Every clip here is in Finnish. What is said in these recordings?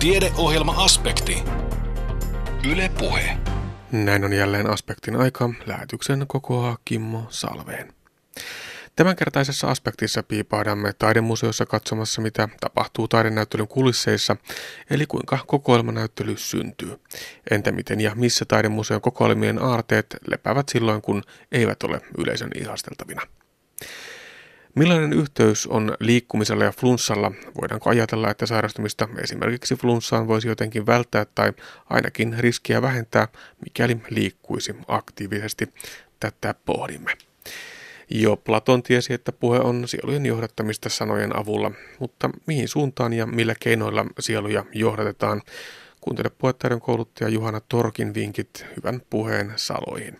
Tiedeohjelma-aspekti. Yle Puhe. Näin on jälleen aspektin aika. Lähetyksen kokoaa Kimmo Salveen. Tämänkertaisessa aspektissa piipaadamme taidemuseossa katsomassa, mitä tapahtuu taidenäyttelyn kulisseissa, eli kuinka kokoelmanäyttely syntyy. Entä miten ja missä taidemuseon kokoelmien aarteet lepäävät silloin, kun eivät ole yleisön ihasteltavina. Millainen yhteys on liikkumisella ja flunssalla? Voidaanko ajatella, että sairastumista esimerkiksi flunssaan voisi jotenkin välttää tai ainakin riskiä vähentää, mikäli liikkuisi aktiivisesti? Tätä pohdimme. Jo Platon tiesi, että puhe on sielujen johdattamista sanojen avulla, mutta mihin suuntaan ja millä keinoilla sieluja johdatetaan? Kuuntele puhettaiden kouluttaja Juhana Torkin vinkit hyvän puheen saloihin.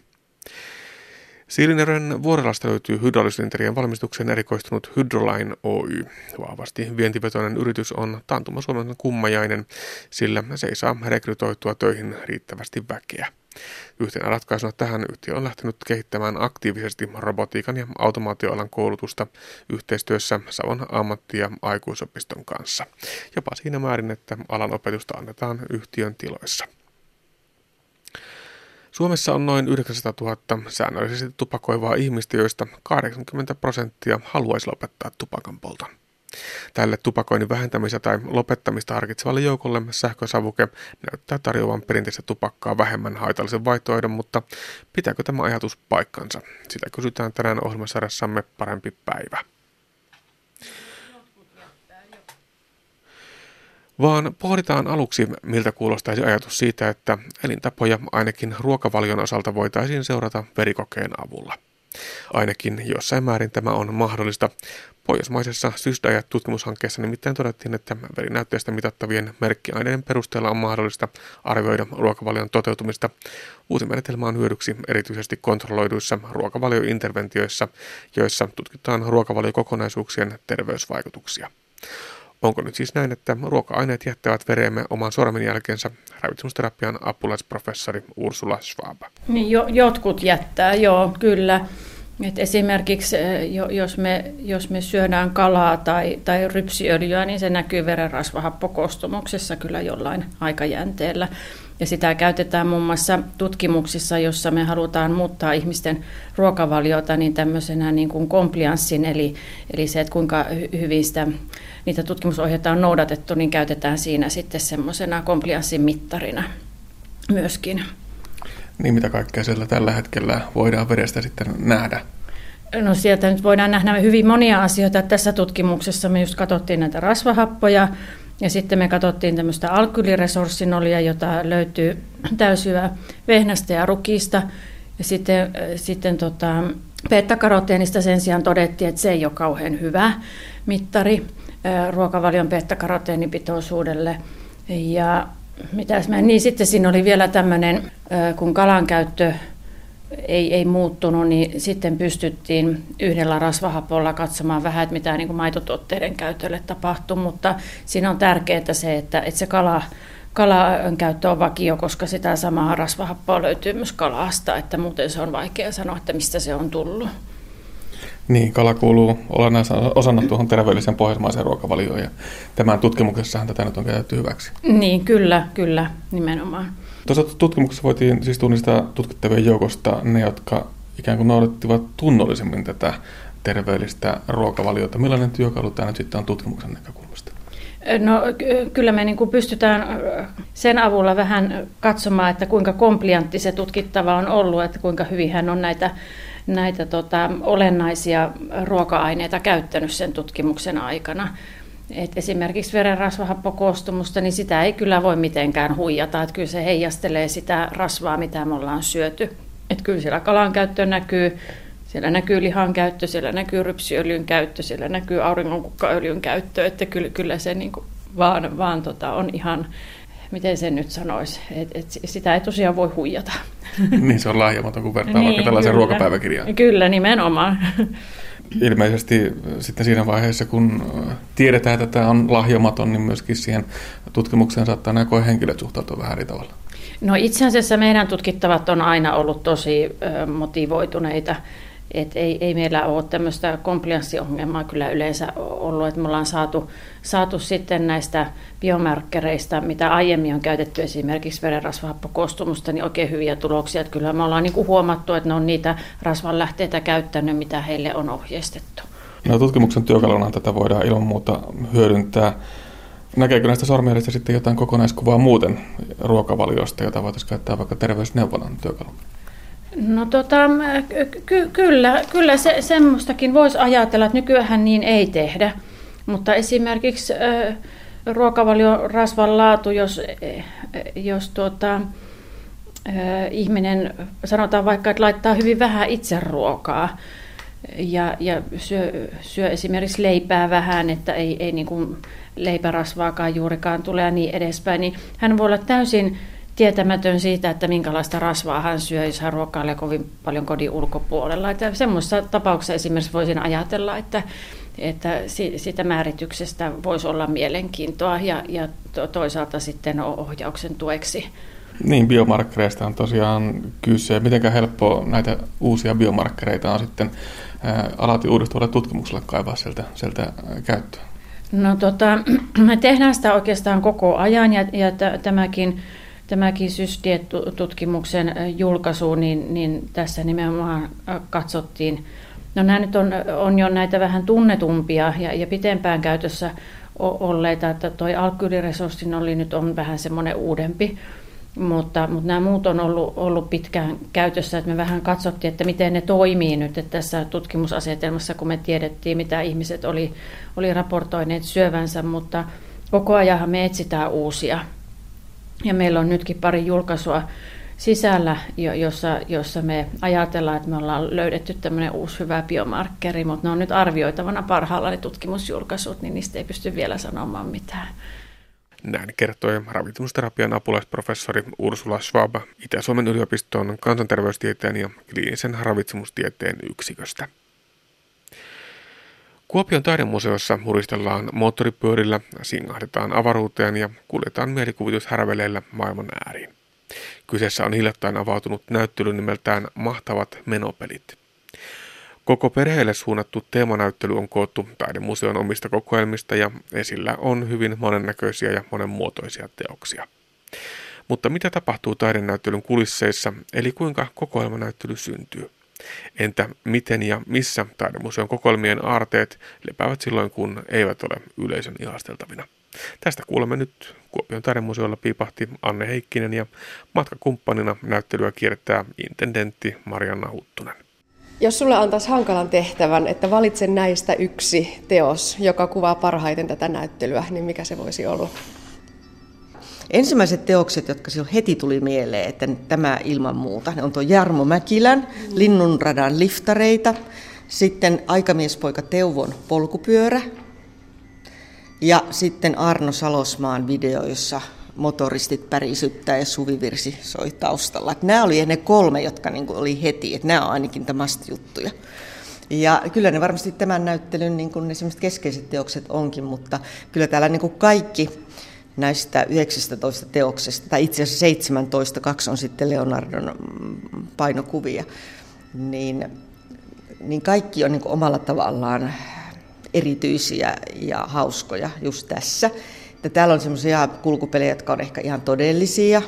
Siilinjärven vuorelasta löytyy hydraulisinterien valmistuksen erikoistunut Hydroline Oy. Vahvasti vientivetoinen yritys on taantuma Suomen kummajainen, sillä se ei saa rekrytoitua töihin riittävästi väkeä. Yhtenä ratkaisuna tähän yhtiö on lähtenyt kehittämään aktiivisesti robotiikan ja automaatioalan koulutusta yhteistyössä Savon ammatti- ja aikuisopiston kanssa. Jopa siinä määrin, että alan opetusta annetaan yhtiön tiloissa. Suomessa on noin 900 000 säännöllisesti tupakoivaa ihmistä, joista 80 prosenttia haluaisi lopettaa tupakan polton. Tälle tupakoinnin vähentämistä tai lopettamista harkitsevalle joukolle sähkösavuke näyttää tarjoavan perinteistä tupakkaa vähemmän haitallisen vaihtoehdon, mutta pitääkö tämä ajatus paikkansa? Sitä kysytään tänään ohjelmasarjassamme Parempi päivä. Vaan pohditaan aluksi, miltä kuulostaisi ajatus siitä, että elintapoja ainakin ruokavalion osalta voitaisiin seurata verikokeen avulla. Ainakin jossain määrin tämä on mahdollista. Pohjoismaisessa SysDiet-tutkimushankkeessa nimittäin todettiin, että verinäytteestä mitattavien merkkiaineiden perusteella on mahdollista arvioida ruokavalion toteutumista. Uusi menetelmä on hyödyksi erityisesti kontrolloiduissa ruokavaliointerventioissa, joissa tutkitaan ruokavaliokokonaisuuksien terveysvaikutuksia. Onko nyt siis näin, että ruoka-aineet jättävät vereemme oman sormenjälkensä, ravitsemusterapian apulaisprofessori Ursula Schwab? Niin, jo, jotkut jättää, joo, kyllä. Et esimerkiksi eh, jos me, jos me syödään kalaa tai, tai rypsiöljyä, niin se näkyy verenrasvahappokostumuksessa kyllä jollain aikajänteellä. Ja sitä käytetään muun muassa tutkimuksissa, jossa me halutaan muuttaa ihmisten ruokavaliota niin tämmöisenä niin kuin komplianssin, eli, eli se, että kuinka hyvin sitä, niitä tutkimusohjeita on noudatettu, niin käytetään siinä sitten semmoisena komplianssin mittarina myöskin. Niin mitä kaikkea siellä tällä hetkellä voidaan vedestä sitten nähdä? No sieltä nyt voidaan nähdä hyvin monia asioita. Tässä tutkimuksessa me just katsottiin näitä rasvahappoja, ja sitten me katsottiin tämmöistä alkyliresurssinolia, jota löytyy täysyvä vehnästä ja rukista. Ja sitten, sitten tota, beta-karoteenista sen sijaan todettiin, että se ei ole kauhean hyvä mittari ruokavalion beta-karoteenipitoisuudelle. Ja mitäs mä, niin sitten siinä oli vielä tämmöinen, kun kalan käyttö ei, ei muuttunut, niin sitten pystyttiin yhdellä rasvahapolla katsomaan vähän, että mitä niin kuin maitotuotteiden käytölle tapahtuu, mutta siinä on tärkeää se, että, että se kala, kalan käyttö on vakio, koska sitä samaa rasvahappoa löytyy myös kalasta, että muuten se on vaikea sanoa, että mistä se on tullut. Niin, kala kuuluu olennaisena osana tuohon terveellisen pohjoismaiseen ruokavalioon ja tämän tutkimuksessahan tätä nyt on käytetty hyväksi. Niin, kyllä, kyllä, nimenomaan. Tuossa tutkimuksessa voitiin siis tunnistaa tutkittavien joukosta ne, jotka ikään kuin noudattivat tunnollisemmin tätä terveellistä ruokavaliota. Millainen työkalu tämä nyt sitten on tutkimuksen näkökulmasta? No kyllä me niin kuin pystytään sen avulla vähän katsomaan, että kuinka kompliantti se tutkittava on ollut, että kuinka hyvin hän on näitä, näitä tota, olennaisia ruoka-aineita käyttänyt sen tutkimuksen aikana. Et esimerkiksi verenrasvahappokoostumusta, niin sitä ei kyllä voi mitenkään huijata. Et kyllä se heijastelee sitä rasvaa, mitä me ollaan syöty. Et kyllä siellä kalan käyttö näkyy, siellä näkyy lihan käyttö, siellä näkyy rypsiöljyn käyttö, siellä näkyy auringonkukkaöljyn käyttö. Että kyllä, kyllä se niin kuin vaan, vaan tota on ihan, miten se nyt sanoisi, että et sitä ei tosiaan voi huijata. Niin se on lahjamaton, kun vertaa niin, vaikka tällaisen kyllä. ruokapäiväkirjaan. Kyllä, nimenomaan ilmeisesti sitten siinä vaiheessa, kun tiedetään, että tämä on lahjomaton, niin myöskin siihen tutkimukseen saattaa nämä henkilöt suhtautua vähän eri tavalla. No itse asiassa meidän tutkittavat on aina ollut tosi motivoituneita et ei, ei meillä ole tämmöistä komplianssiongelmaa kyllä yleensä ollut, että me ollaan saatu, saatu sitten näistä biomarkkereista, mitä aiemmin on käytetty esimerkiksi verenrasvahappokostumusta, niin oikein hyviä tuloksia. Että kyllä me ollaan niin huomattu, että ne on niitä rasvanlähteitä käyttänyt, mitä heille on ohjeistettu. No, tutkimuksen työkaluna tätä voidaan ilman muuta hyödyntää. Näkeekö näistä sormijäljistä sitten jotain kokonaiskuvaa muuten ruokavaliosta, jota voitaisiin käyttää vaikka terveysneuvonnan työkaluna? No tota, ky- kyllä, kyllä se, semmoistakin voisi ajatella, että nykyään niin ei tehdä. Mutta esimerkiksi äh, rasvan laatu, jos, jos tuota, äh, ihminen sanotaan vaikka, että laittaa hyvin vähän itse ruokaa ja, ja syö, syö esimerkiksi leipää vähän, että ei, ei niin kuin leipärasvaakaan juurikaan tule ja niin edespäin, niin hän voi olla täysin tietämätön siitä, että minkälaista rasvaa hän syö, jos hän ruokailee kovin paljon kodin ulkopuolella. Että semmoisessa tapauksessa esimerkiksi voisin ajatella, että, että siitä määrityksestä voisi olla mielenkiintoa ja, ja toisaalta sitten ohjauksen tueksi. Niin, biomarkkereista on tosiaan kyse. Miten helppo näitä uusia biomarkkereita on sitten ää, alati uudistuvalle tutkimukselle kaivaa sieltä, sieltä käyttöön? No tota, me tehdään sitä oikeastaan koko ajan ja, ja t- tämäkin tämäkin SysDiet-tutkimuksen julkaisu, niin, niin tässä nimenomaan katsottiin, no nämä nyt on, on jo näitä vähän tunnetumpia ja, ja pitempään käytössä olleita, että toi oli nyt on vähän semmoinen uudempi, mutta, mutta nämä muut on ollut, ollut pitkään käytössä, että me vähän katsottiin, että miten ne toimii nyt että tässä tutkimusasetelmassa, kun me tiedettiin, mitä ihmiset oli, oli raportoineet syövänsä, mutta koko ajan me etsitään uusia ja meillä on nytkin pari julkaisua sisällä, jossa, jossa me ajatellaan, että me ollaan löydetty tämmöinen uusi hyvä biomarkkeri, mutta ne on nyt arvioitavana parhaalla ne tutkimusjulkaisut, niin niistä ei pysty vielä sanomaan mitään. Näin kertoi ravitsemusterapian apulaisprofessori Ursula Schwab Itä-Suomen yliopiston kansanterveystieteen ja kliinisen ravitsemustieteen yksiköstä. Kuopion taidemuseossa huristellaan moottoripyörillä, singahdetaan avaruuteen ja kuljetaan mielikuvitushärveleillä maailman ääriin. Kyseessä on hiljattain avautunut näyttely nimeltään Mahtavat menopelit. Koko perheelle suunnattu teemanäyttely on koottu taidemuseon omista kokoelmista ja esillä on hyvin monennäköisiä ja monenmuotoisia teoksia. Mutta mitä tapahtuu taidenäyttelyn kulisseissa, eli kuinka kokoelmanäyttely syntyy? Entä miten ja missä taidemuseon kokoelmien aarteet lepäävät silloin, kun eivät ole yleisön ihasteltavina? Tästä kuulemme nyt Kuopion taidemuseolla piipahti Anne Heikkinen ja matkakumppanina näyttelyä kiertää intendentti Marianna Huttunen. Jos sulle antaisi hankalan tehtävän, että valitse näistä yksi teos, joka kuvaa parhaiten tätä näyttelyä, niin mikä se voisi olla? Ensimmäiset teokset, jotka silloin heti tuli mieleen, että tämä ilman muuta, ne on tuo Jarmo Mäkilän, Linnunradan liftareita, sitten aikamiespoika Teuvon polkupyörä ja sitten Arno Salosmaan video, jossa motoristit pärisyttää ja suvivirsi soi taustalla. Että nämä oli ne kolme, jotka niin oli heti, että nämä on ainakin tämmöistä juttuja. Ja kyllä ne varmasti tämän näyttelyn niin kuin ne keskeiset teokset onkin, mutta kyllä täällä niin kuin kaikki näistä 19 teoksesta, tai itse asiassa 17, kaksi on sitten Leonardon painokuvia, niin, niin kaikki on niin omalla tavallaan erityisiä ja hauskoja just tässä. Että täällä on semmoisia kulkupelejä, jotka on ehkä ihan todellisia.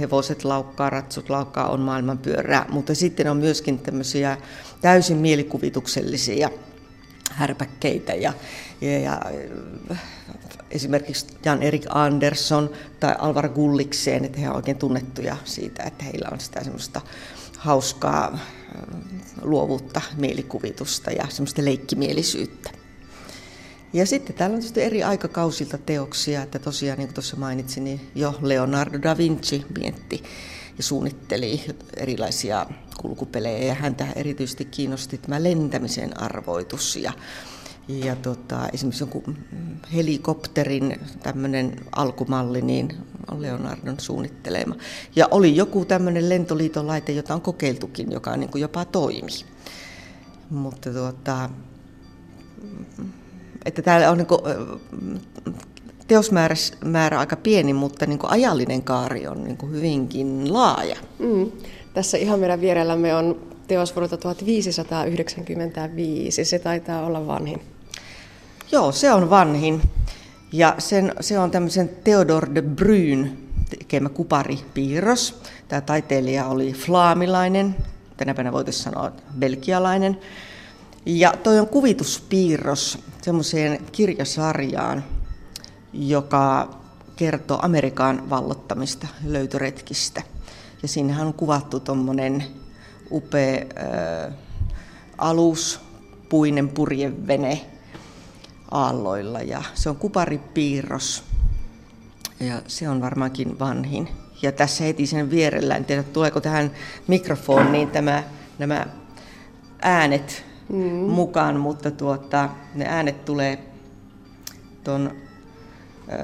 Hevoset laukkaa, ratsut laukkaa, on maailman pyörää. Mutta sitten on myöskin tämmöisiä täysin mielikuvituksellisia härpäkkeitä ja, ja, ja esimerkiksi Jan-Erik Andersson tai Alvar Gullikseen, että he ovat oikein tunnettuja siitä, että heillä on sitä semmoista hauskaa luovuutta, mielikuvitusta ja semmoista leikkimielisyyttä. Ja sitten täällä on eri aikakausilta teoksia, että tosiaan niin kuin tuossa mainitsin, niin jo Leonardo da Vinci mietti ja suunnitteli erilaisia kulkupelejä ja häntä erityisesti kiinnosti tämä lentämisen arvoitus ja ja tota, esimerkiksi jonkun helikopterin tämmöinen alkumalli, niin on Leonardon suunnittelema. Ja oli joku tämmöinen lentoliiton laite, jota on kokeiltukin, joka niin kuin jopa toimi. Mutta tuota, että täällä on niin kuin, teosmäärä määrä aika pieni, mutta niin kuin ajallinen kaari on niin kuin hyvinkin laaja. Mm. Tässä ihan meidän vierellämme on teos vuodelta 1595. Se taitaa olla vanhin. Joo, se on vanhin. Ja sen, se on tämmöisen Theodor de Bryn tekemä kuparipiirros. Tämä taiteilija oli flaamilainen, tänä päivänä voitaisiin sanoa belgialainen. Ja toi on kuvituspiirros semmoiseen kirjasarjaan, joka kertoo Amerikan vallottamista löytöretkistä. Ja siinähän on kuvattu tuommoinen upea äh, alus, puinen purjevene aalloilla ja se on kuparipiirros ja se on varmaankin vanhin. Ja tässä heti sen vierellä, en tiedä tuleeko tähän mikrofoniin tämä, nämä äänet mm. mukaan, mutta tuota, ne äänet tulee tuon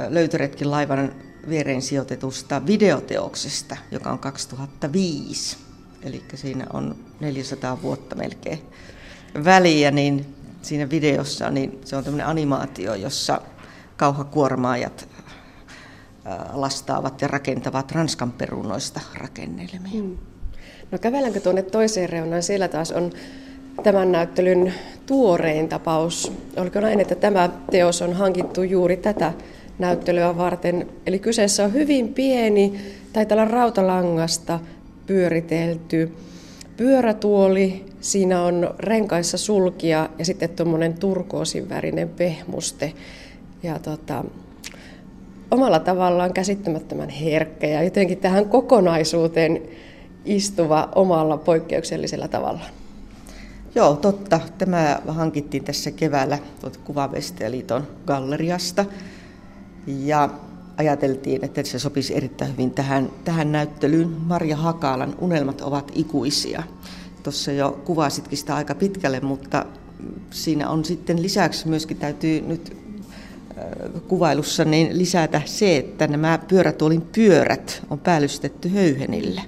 löytöretkin laivan viereen sijoitetusta videoteoksesta, joka on 2005. Eli siinä on 400 vuotta melkein väliä, niin siinä videossa niin se on tämmöinen animaatio, jossa kauhakuormaajat lastaavat ja rakentavat Ranskan perunoista rakennelmia. Hmm. No kävelläänkö tuonne toiseen reunaan? Siellä taas on tämän näyttelyn tuorein tapaus. Oliko näin, että tämä teos on hankittu juuri tätä näyttelyä varten? Eli kyseessä on hyvin pieni, taitaa olla rautalangasta pyöritelty pyörätuoli, siinä on renkaissa sulkia ja sitten tuommoinen turkoosin värinen pehmuste. Ja tota, omalla tavallaan käsittämättömän herkkä ja jotenkin tähän kokonaisuuteen istuva omalla poikkeuksellisella tavalla. Joo, totta. Tämä hankittiin tässä keväällä Kuvavesteliiton galleriasta. Ja ajateltiin, että se sopisi erittäin hyvin tähän, tähän näyttelyyn. Marja Hakalan Unelmat ovat ikuisia. Tuossa jo kuvasitkin sitä aika pitkälle, mutta siinä on sitten lisäksi myöskin täytyy nyt kuvailussa niin lisätä se, että nämä pyörätuolin pyörät on päällystetty höyhenille.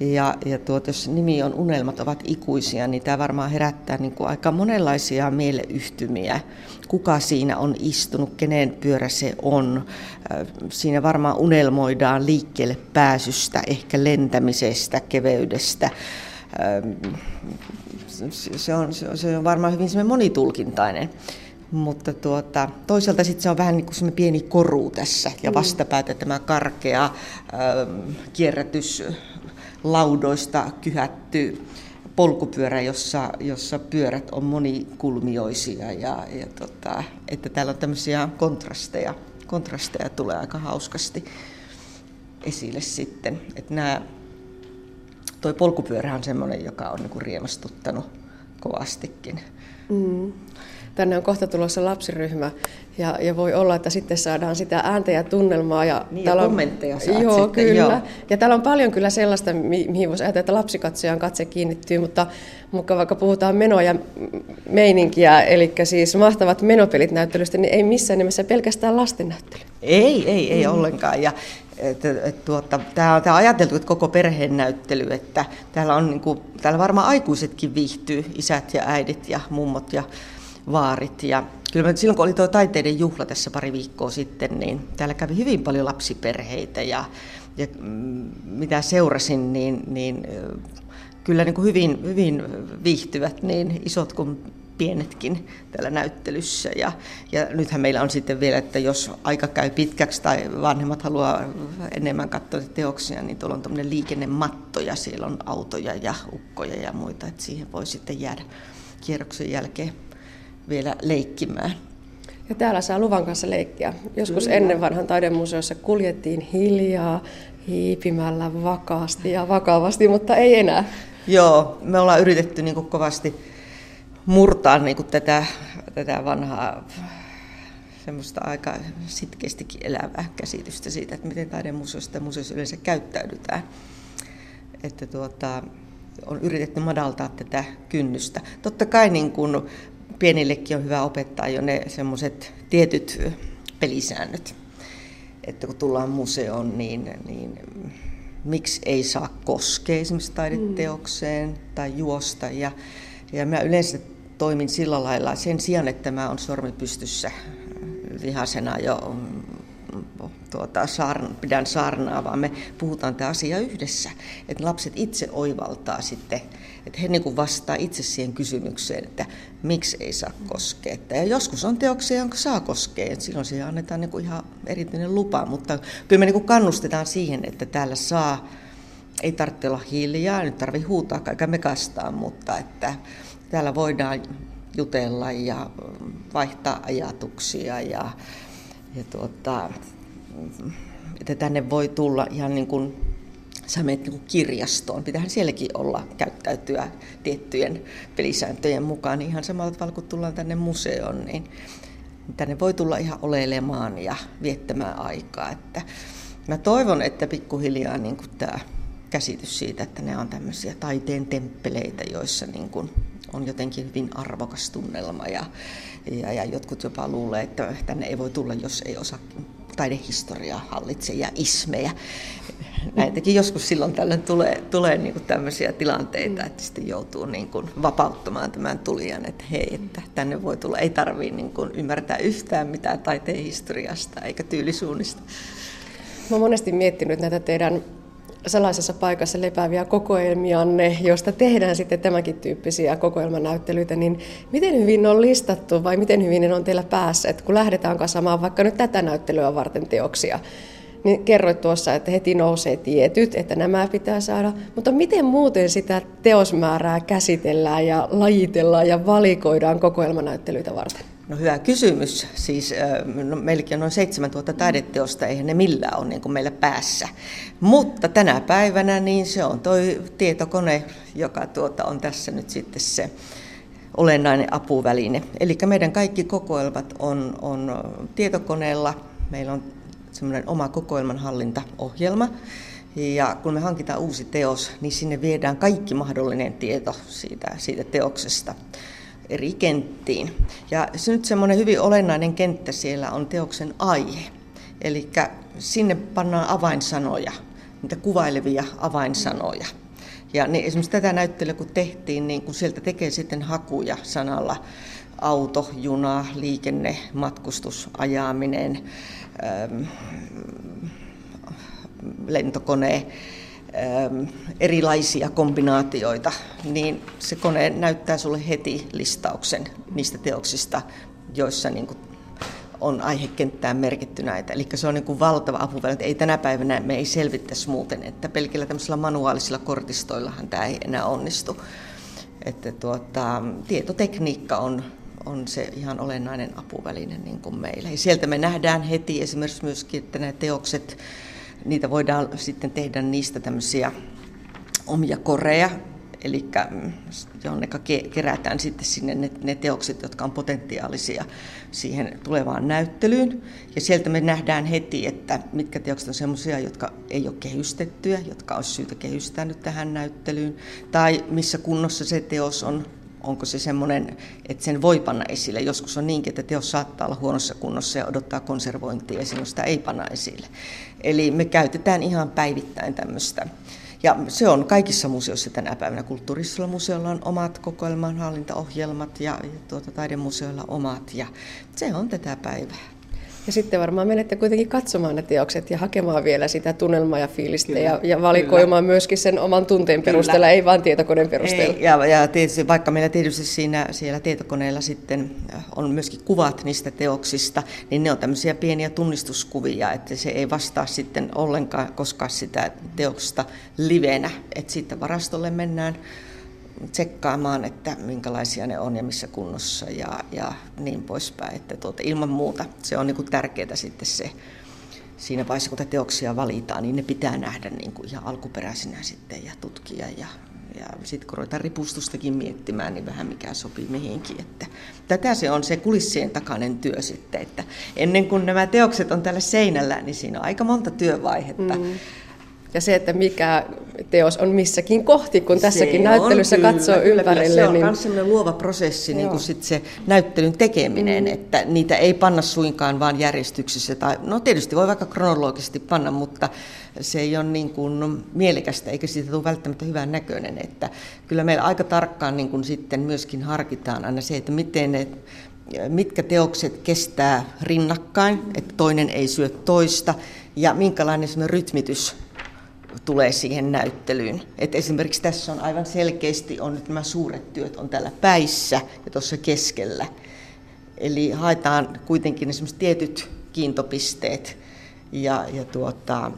Ja, ja tuot, jos nimi on Unelmat ovat ikuisia, niin tämä varmaan herättää niin kuin aika monenlaisia mieleyhtymiä. Kuka siinä on istunut, kenen pyörä se on. Siinä varmaan unelmoidaan liikkeelle pääsystä, ehkä lentämisestä, keveydestä. Se on, se on varmaan hyvin monitulkintainen. Mutta tuota, toisaalta sitten se on vähän niin kuin pieni koru tässä ja mm. vastapäätä tämä karkea äh, kierrätys laudoista kyhätty polkupyörä, jossa, jossa pyörät on monikulmioisia ja, ja tota, että täällä on tämmöisiä kontrasteja, kontrasteja tulee aika hauskasti esille sitten. Että nämä, toi polkupyörä on semmoinen, joka on niinku riemastuttanut kovastikin. Mm tänne on kohta tulossa lapsiryhmä ja, ja voi olla, että sitten saadaan sitä ääntä ja tunnelmaa. Ja, niin, on, kommentteja saat Joo, sitten, kyllä. Joo. Ja täällä on paljon kyllä sellaista, mihin voisi ajatella, että lapsikatsojan katse kiinnittyy, mutta, mutta vaikka puhutaan menoa ja meininkiä, eli siis mahtavat menopelit näyttelystä, niin ei missään nimessä pelkästään lasten näyttely. Ei, ei, ei mm. ollenkaan. Ja, tuota, tämä on, tää on ajateltu, että koko perheen näyttely, että täällä, on, niin kuin, täällä varmaan aikuisetkin viihtyy, isät ja äidit ja mummot ja vaarit. Ja kyllä silloin kun oli tuo taiteiden juhla tässä pari viikkoa sitten, niin täällä kävi hyvin paljon lapsiperheitä ja, ja mm, mitä seurasin, niin, niin kyllä niin kuin hyvin, hyvin viihtyvät niin isot kuin pienetkin täällä näyttelyssä. Ja, ja nythän meillä on sitten vielä, että jos aika käy pitkäksi tai vanhemmat haluaa enemmän katsoa teoksia, niin tuolla on tämmöinen liikennematto ja siellä on autoja ja ukkoja ja muita, että siihen voi sitten jäädä kierroksen jälkeen vielä leikkimään. Ja täällä saa luvan kanssa leikkiä. Joskus Kyllä. ennen vanhan taidemuseossa kuljettiin hiljaa, hiipimällä vakaasti ja vakavasti, mutta ei enää. Joo, me ollaan yritetty niin kovasti murtaa niin kuin tätä, tätä vanhaa semmoista aika sitkeästikin elävää käsitystä siitä, että miten taidemuseosta ja museossa yleensä käyttäydytään. Että tuota, on yritetty madaltaa tätä kynnystä. Totta kai niin kuin pienillekin on hyvä opettaa jo ne semmoiset tietyt pelisäännöt. Että kun tullaan museoon, niin, niin miksi ei saa koskea esimerkiksi taideteokseen mm. tai juosta. Ja, ja mä yleensä toimin sillä lailla sen sijaan, että mä on sormi pystyssä vihasena jo tuota, saarn, pidän saarnaa, vaan me puhutaan tämä asia yhdessä. Että lapset itse oivaltaa sitten, että he niin vastaa itse siihen kysymykseen, että miksi ei saa koskea. Ja joskus on teoksia, jonka saa koskea, että silloin siihen annetaan niin ihan erityinen lupa, mutta kyllä me niin kannustetaan siihen, että täällä saa, ei tarvitse olla hiljaa, nyt tarvitse huutaa, eikä me kastaa, mutta että täällä voidaan jutella ja vaihtaa ajatuksia ja, ja tuota, että tänne voi tulla ihan niin kuin sä menet niin kirjastoon. Pitähän sielläkin olla käyttäytyä tiettyjen pelisääntöjen mukaan. Niin ihan samalla tavalla kuin tullaan tänne museoon, niin tänne voi tulla ihan oleilemaan ja viettämään aikaa. Että mä toivon, että pikkuhiljaa niin kuin tämä käsitys siitä, että ne on tämmöisiä taiteen temppeleitä, joissa niin kuin on jotenkin hyvin arvokas tunnelma ja, ja, ja jotkut jopa luulee, että tänne ei voi tulla, jos ei osaa taidehistoriaa hallitse ja ismejä. Näitäkin joskus silloin tällöin tulee, tulee niin kuin tämmöisiä tilanteita, että sitten joutuu niin kuin vapauttamaan tämän tulijan, että hei, että tänne voi tulla, ei tarvitse niin kuin ymmärtää yhtään mitään taiteen historiasta eikä tyylisuunnista. Mä oon monesti miettinyt näitä teidän salaisessa paikassa lepääviä kokoelmianne, joista tehdään sitten tämänkin tyyppisiä kokoelmanäyttelyitä, niin miten hyvin ne on listattu vai miten hyvin ne on teillä päässä, että kun lähdetään kasaamaan vaikka nyt tätä näyttelyä varten teoksia, niin kerroit tuossa, että heti nousee tietyt, että nämä pitää saada. Mutta miten muuten sitä teosmäärää käsitellään ja lajitellaan ja valikoidaan kokoelmanäyttelyitä varten? No hyvä kysymys. Siis no, meilläkin on noin 7000 taideteosta, eihän ne millään ole niin meillä päässä. Mutta tänä päivänä niin se on tuo tietokone, joka tuota on tässä nyt sitten se olennainen apuväline. Eli meidän kaikki kokoelmat on, on tietokoneella. Meillä on semmoinen oma kokoelmanhallintaohjelma. Ja kun me hankitaan uusi teos, niin sinne viedään kaikki mahdollinen tieto siitä, siitä teoksesta eri kenttiin. Ja nyt semmoinen hyvin olennainen kenttä siellä on teoksen aihe. Eli sinne pannaan avainsanoja, niitä kuvailevia avainsanoja. Ja niin esimerkiksi tätä näyttelyä kun tehtiin, niin kun sieltä tekee sitten hakuja sanalla auto, juna, liikenne, matkustus, ajaminen, lentokone, erilaisia kombinaatioita, niin se kone näyttää sulle heti listauksen niistä teoksista, joissa niin kuin on aihekenttään merkitty näitä. Eli se on niin kuin valtava apuväline. Ei tänä päivänä me ei selvittäisi muuten, että pelkillä tämmöisillä manuaalisilla kortistoillahan tämä ei enää onnistu. Että tuota, tietotekniikka on, on se ihan olennainen apuväline niin kuin meillä. Ja sieltä me nähdään heti esimerkiksi myöskin, että nämä teokset niitä voidaan sitten tehdä niistä tämmöisiä omia koreja, eli mm, jonne kerätään sitten sinne ne, ne teokset, jotka on potentiaalisia siihen tulevaan näyttelyyn. Ja sieltä me nähdään heti, että mitkä teokset on sellaisia, jotka ei ole kehystettyjä, jotka olisi syytä kehystää nyt tähän näyttelyyn, tai missä kunnossa se teos on onko se semmoinen, että sen voi panna esille. Joskus on niinkin, että teos saattaa olla huonossa kunnossa ja odottaa konservointia ja silloin sitä ei panna esille. Eli me käytetään ihan päivittäin tämmöistä. Ja se on kaikissa museoissa tänä päivänä. Kulttuurisella museolla on omat kokoelmanhallintaohjelmat ja, ja tuota, taidemuseoilla omat. Ja se on tätä päivää. Ja sitten varmaan menette kuitenkin katsomaan ne teokset ja hakemaan vielä sitä tunnelmaa ja fiilistä kyllä, ja, ja valikoimaan kyllä. myöskin sen oman tunteen kyllä. perusteella, ei vain tietokoneen perusteella. Ei, ja, ja tietysti, vaikka meillä tietysti siinä, siellä tietokoneella sitten on myöskin kuvat niistä teoksista, niin ne on tämmöisiä pieniä tunnistuskuvia, että se ei vastaa sitten ollenkaan koskaan sitä teoksesta livenä. Että sitten varastolle mennään tsekkaamaan, että minkälaisia ne on ja missä kunnossa ja, ja niin poispäin. Että tuota, ilman muuta se on niin kuin tärkeää sitten se, siinä vaiheessa kun teoksia valitaan, niin ne pitää nähdä niin kuin ihan alkuperäisinä sitten ja tutkia ja, ja sitten kun ruvetaan ripustustakin miettimään, niin vähän mikä sopii mihinkin. Että tätä se on se kulissien takainen työ sitten, että ennen kuin nämä teokset on tällä seinällä, niin siinä on aika monta työvaihetta. Mm ja se, että mikä teos on missäkin kohti, kun tässäkin se näyttelyssä kyllä, katsoo kyllä, ympärille. Kyllä. Se on myös niin... luova prosessi, niin kuin sit se näyttelyn tekeminen, mm. että niitä ei panna suinkaan vaan järjestyksessä. Tai, no tietysti voi vaikka kronologisesti panna, mutta se ei ole niin kuin mielekästä eikä siitä tule välttämättä hyvän näköinen. Että kyllä meillä aika tarkkaan niin kuin sitten myöskin harkitaan aina se, että miten ne mitkä teokset kestää rinnakkain, että toinen ei syö toista, ja minkälainen rytmitys tulee siihen näyttelyyn. Et esimerkiksi tässä on aivan selkeästi on nyt nämä suuret työt on täällä päissä ja tuossa keskellä. Eli haetaan kuitenkin esimerkiksi tietyt kiintopisteet ja, ja tuota,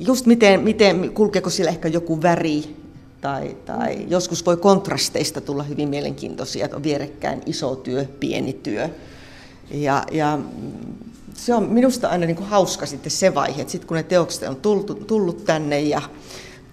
just miten, miten, kulkeeko siellä ehkä joku väri tai, tai joskus voi kontrasteista tulla hyvin mielenkiintoisia, että on vierekkäin iso työ, pieni työ. Ja, ja se on minusta aina niin kuin hauska sitten se vaihe, että sitten kun ne teokset on tullut, tullut tänne ja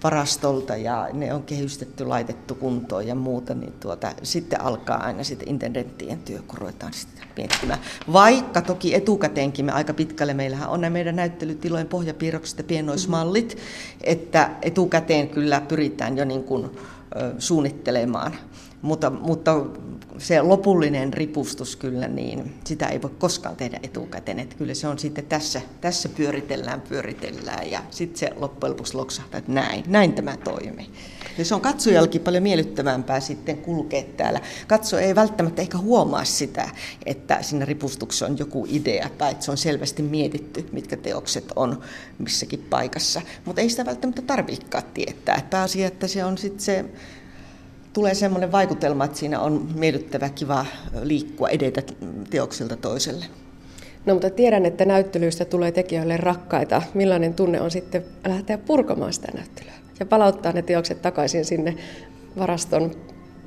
varastolta ja ne on kehystetty, laitettu kuntoon ja muuta, niin tuota, sitten alkaa aina sitten internettien työ, kun ruvetaan sitten miettimään. Vaikka toki etukäteenkin me aika pitkälle, meillähän on nämä meidän näyttelytilojen pohjapiirrokset ja pienoismallit, mm-hmm. että etukäteen kyllä pyritään jo niin kuin, ö, suunnittelemaan mutta, mutta se lopullinen ripustus kyllä, niin sitä ei voi koskaan tehdä etukäteen. Että kyllä se on sitten tässä, tässä pyöritellään, pyöritellään ja sitten se loppujen lopuksi loksahtaa, että näin, näin tämä toimii. Ja se on katsojallekin paljon miellyttävämpää sitten kulkea täällä. Katso ei välttämättä ehkä huomaa sitä, että siinä ripustuksessa on joku idea tai että se on selvästi mietitty, mitkä teokset on missäkin paikassa. Mutta ei sitä välttämättä tarvitsekaan tietää. Pääasia, että se on sitten se tulee semmoinen vaikutelma, että siinä on miellyttävä, kiva liikkua, edetä teoksilta toiselle. No mutta tiedän, että näyttelyistä tulee tekijöille rakkaita. Millainen tunne on sitten lähteä purkamaan sitä näyttelyä ja palauttaa ne teokset takaisin sinne varaston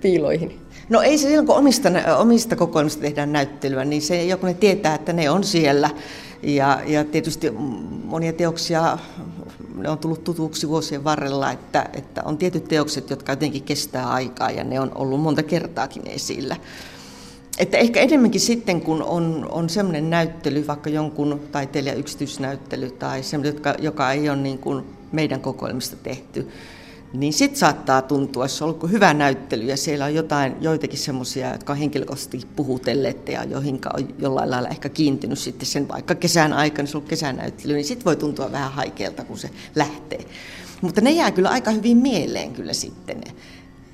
piiloihin? No ei se silloin, kun omista, omista kokoelmista tehdään näyttelyä, niin se joku ne tietää, että ne on siellä. Ja, ja tietysti monia teoksia ne on tullut tutuksi vuosien varrella, että, että on tietyt teokset, jotka jotenkin kestää aikaa ja ne on ollut monta kertaakin esillä. Että ehkä enemmänkin sitten, kun on, on semmoinen näyttely, vaikka jonkun taiteilijan yksityisnäyttely tai semmoinen, joka, joka ei ole niin kuin meidän kokoelmista tehty, niin sitten saattaa tuntua, jos on ollut hyvä näyttely ja siellä on jotain, joitakin semmoisia, jotka on henkilökohtaisesti puhutelleet ja joihin on jollain lailla ehkä kiintynyt sitten sen vaikka kesän aikana, se on kesänäyttely, niin sitten voi tuntua vähän haikealta, kun se lähtee. Mutta ne jää kyllä aika hyvin mieleen kyllä sitten.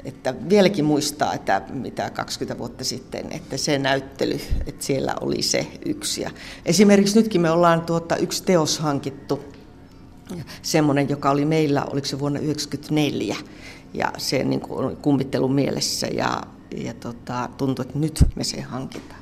Että vieläkin muistaa, että mitä 20 vuotta sitten, että se näyttely, että siellä oli se yksi. Ja esimerkiksi nytkin me ollaan tuota, yksi teos hankittu semmoinen, joka oli meillä, oliko se vuonna 1994, ja se niin kuin oli kummittelun mielessä, ja, ja tota, tuntui, että nyt me se hankitaan.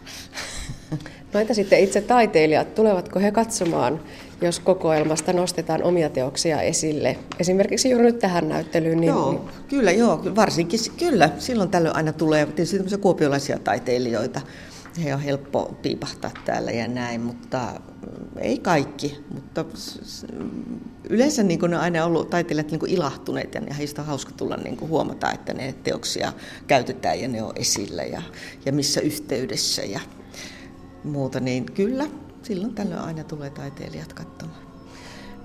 No entä sitten itse taiteilijat, tulevatko he katsomaan, jos kokoelmasta nostetaan omia teoksia esille? Esimerkiksi juuri nyt tähän näyttelyyn. Niin... Joo, kyllä, joo, varsinkin, kyllä, silloin tällöin aina tulee tietysti kuopiolaisia taiteilijoita, he on helppo piipahtaa täällä ja näin, mutta ei kaikki. Mutta yleensä niin ne on aina ollut taiteilijat niin ilahtuneet ja heistä on hauska tulla niin huomata, että ne teoksia käytetään ja ne on esillä ja, ja missä yhteydessä ja muuta. Niin kyllä, silloin tällöin aina tulee taiteilijat katsomaan.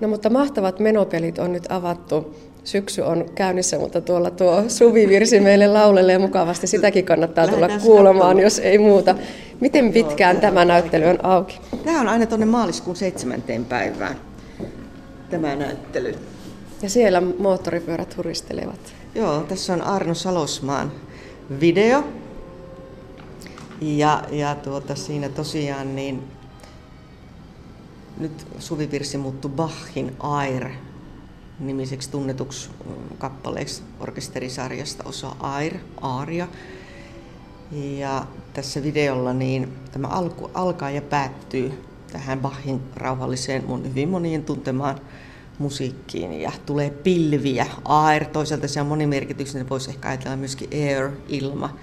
No mutta mahtavat menopelit on nyt avattu syksy on käynnissä, mutta tuolla tuo Suvi-virsi meille laulelee mukavasti. Sitäkin kannattaa tulla kuulemaan, jos ei muuta. Miten pitkään tämä näyttely on auki? Tämä on aina tuonne maaliskuun seitsemänteen päivään, tämä näyttely. Ja siellä moottoripyörät huristelevat. Joo, tässä on Arno Salosmaan video. Ja, ja tuota, siinä tosiaan niin nyt suvivirsi muuttui Bachin Air nimiseksi tunnetuksi kappaleeksi orkesterisarjasta osa Air, Aaria. Ja tässä videolla niin tämä alku, alkaa ja päättyy tähän Bachin rauhalliseen, mun hyvin monien tuntemaan musiikkiin ja tulee pilviä. Air, toisaalta se on monimerkityksinen, voisi ehkä ajatella myöskin air, ilma.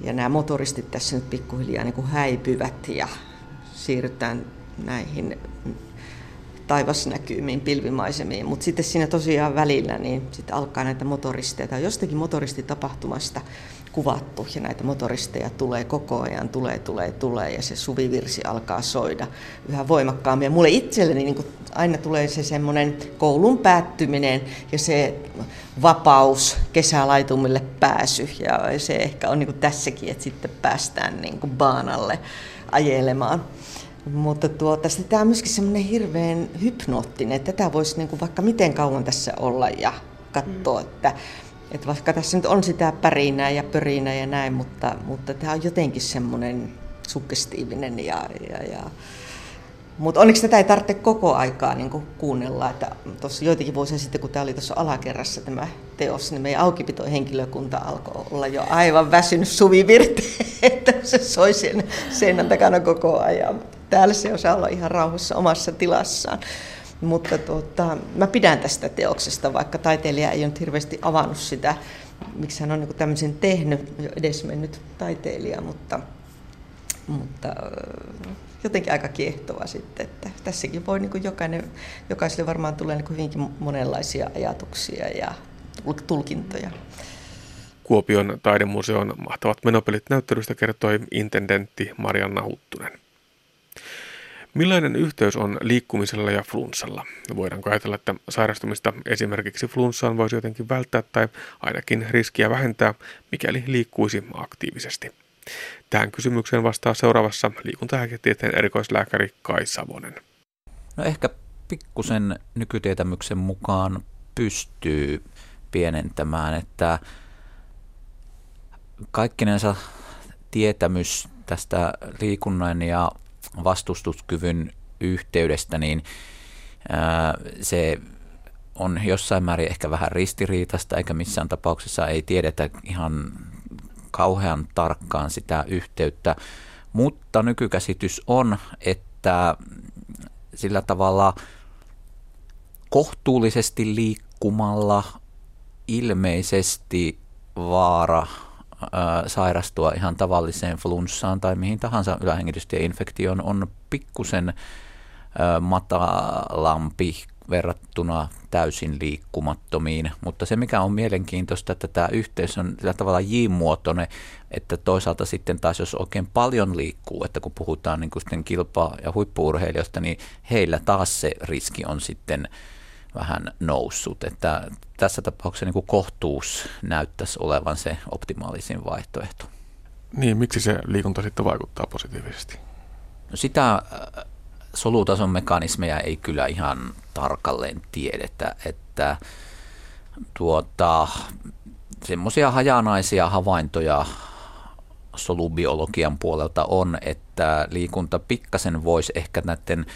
Ja nämä motoristit tässä nyt pikkuhiljaa niin kuin häipyvät ja siirrytään näihin taivasnäkymiin, pilvimaisemiin, mutta sitten siinä tosiaan välillä niin sitten alkaa näitä motoristeja tai jostakin motoristitapahtumasta kuvattu ja näitä motoristeja tulee koko ajan, tulee, tulee, tulee ja se suvivirsi alkaa soida yhä voimakkaammin. Ja mulle itselleni niin aina tulee se semmoinen koulun päättyminen ja se vapaus, kesälaitumille pääsy ja se ehkä on niin tässäkin, että sitten päästään niin baanalle ajelemaan. Mutta tuota, tämä on myöskin semmoinen hirveän hypnoottinen, että tätä voisi niin kuin vaikka miten kauan tässä olla ja katsoa, mm. että, että vaikka tässä nyt on sitä pärinää ja pörinää ja näin, mutta, mutta tämä on jotenkin semmoinen suggestiivinen ja, ja, ja Mutta onneksi tätä ei tarvitse koko aikaa niin kuunnella. Että tuossa joitakin vuosia sitten, kun tämä oli tuossa alakerrassa tämä teos, niin meidän aukipitohenkilökunta alkoi olla jo aivan väsynyt suvivirte, että se soi sen seinän takana koko ajan. Täällä se osaa olla ihan rauhassa omassa tilassaan. Mutta tuota, mä pidän tästä teoksesta, vaikka taiteilija ei ole hirveästi avannut sitä, miksi hän on niin tämmöisen tehnyt, jo edesmennyt taiteilija, mutta, mutta jotenkin aika kiehtova sitten. Että tässäkin voi niin jokainen, jokaiselle varmaan tulee niin hyvinkin monenlaisia ajatuksia ja tulkintoja. Kuopion taidemuseon mahtavat menopelit näyttelystä kertoi intendentti Marianna Huttunen. Millainen yhteys on liikkumisella ja flunssalla? Voidaanko ajatella, että sairastumista esimerkiksi flunssaan voisi jotenkin välttää tai ainakin riskiä vähentää, mikäli liikkuisi aktiivisesti? Tähän kysymykseen vastaa seuraavassa liikuntalääketieteen erikoislääkäri Kai Savonen. No ehkä pikkusen nykytietämyksen mukaan pystyy pienentämään, että kaikkinensa tietämys tästä liikunnan ja vastustuskyvyn yhteydestä, niin se on jossain määrin ehkä vähän ristiriitasta, eikä missään tapauksessa ei tiedetä ihan kauhean tarkkaan sitä yhteyttä, mutta nykykäsitys on, että sillä tavalla kohtuullisesti liikkumalla ilmeisesti vaara sairastua ihan tavalliseen flunssaan tai mihin tahansa ylähengitystieinfektioon on pikkusen matalampi verrattuna täysin liikkumattomiin. Mutta se, mikä on mielenkiintoista, että tämä yhteys on sillä tavalla J-muotoinen, että toisaalta sitten taas, jos oikein paljon liikkuu, että kun puhutaan niin kuin sitten kilpa- ja huippuurheilijoista, niin heillä taas se riski on sitten vähän noussut. Että tässä tapauksessa niin kuin kohtuus näyttäisi olevan se optimaalisin vaihtoehto. Niin, miksi se liikunta sitten vaikuttaa positiivisesti? No sitä äh, solutason mekanismeja ei kyllä ihan tarkalleen tiedetä, että tuota, semmoisia hajanaisia havaintoja solubiologian puolelta on, että liikunta pikkasen voisi ehkä näiden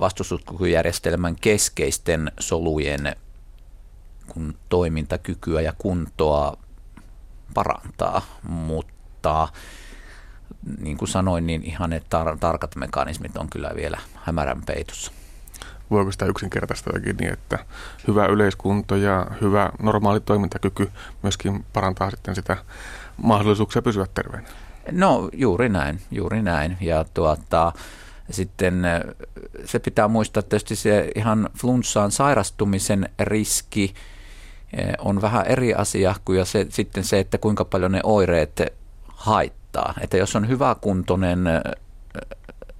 vastustuskykyjärjestelmän keskeisten solujen kun toimintakykyä ja kuntoa parantaa, mutta niin kuin sanoin, niin ihan ne tar- tarkat mekanismit on kyllä vielä hämärän peitossa. Voiko sitä yksinkertaista niin, että hyvä yleiskunto ja hyvä normaali toimintakyky myöskin parantaa sitten sitä mahdollisuuksia pysyä terveenä? No juuri näin, juuri näin. Ja tuota, sitten se pitää muistaa tietysti se ihan flunssaan sairastumisen riski on vähän eri asia kuin se, sitten se, että kuinka paljon ne oireet haittaa. Että jos on hyväkuntoinen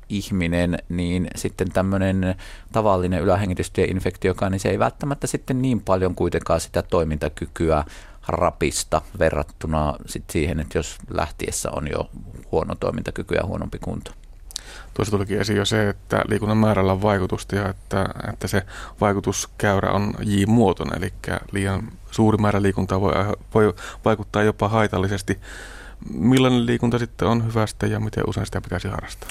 ihminen, niin sitten tämmöinen tavallinen ylähengitystieinfektiokaan, niin se ei välttämättä sitten niin paljon kuitenkaan sitä toimintakykyä rapista verrattuna sit siihen, että jos lähtiessä on jo huono toimintakyky ja huonompi kunto. Tuossa tulikin esiin jo se, että liikunnan määrällä on vaikutusta ja että, että se vaikutuskäyrä on J-muotoinen, eli liian suuri määrä liikuntaa voi, voi vaikuttaa jopa haitallisesti. Millainen liikunta sitten on hyvästä ja miten usein sitä pitäisi harrastaa?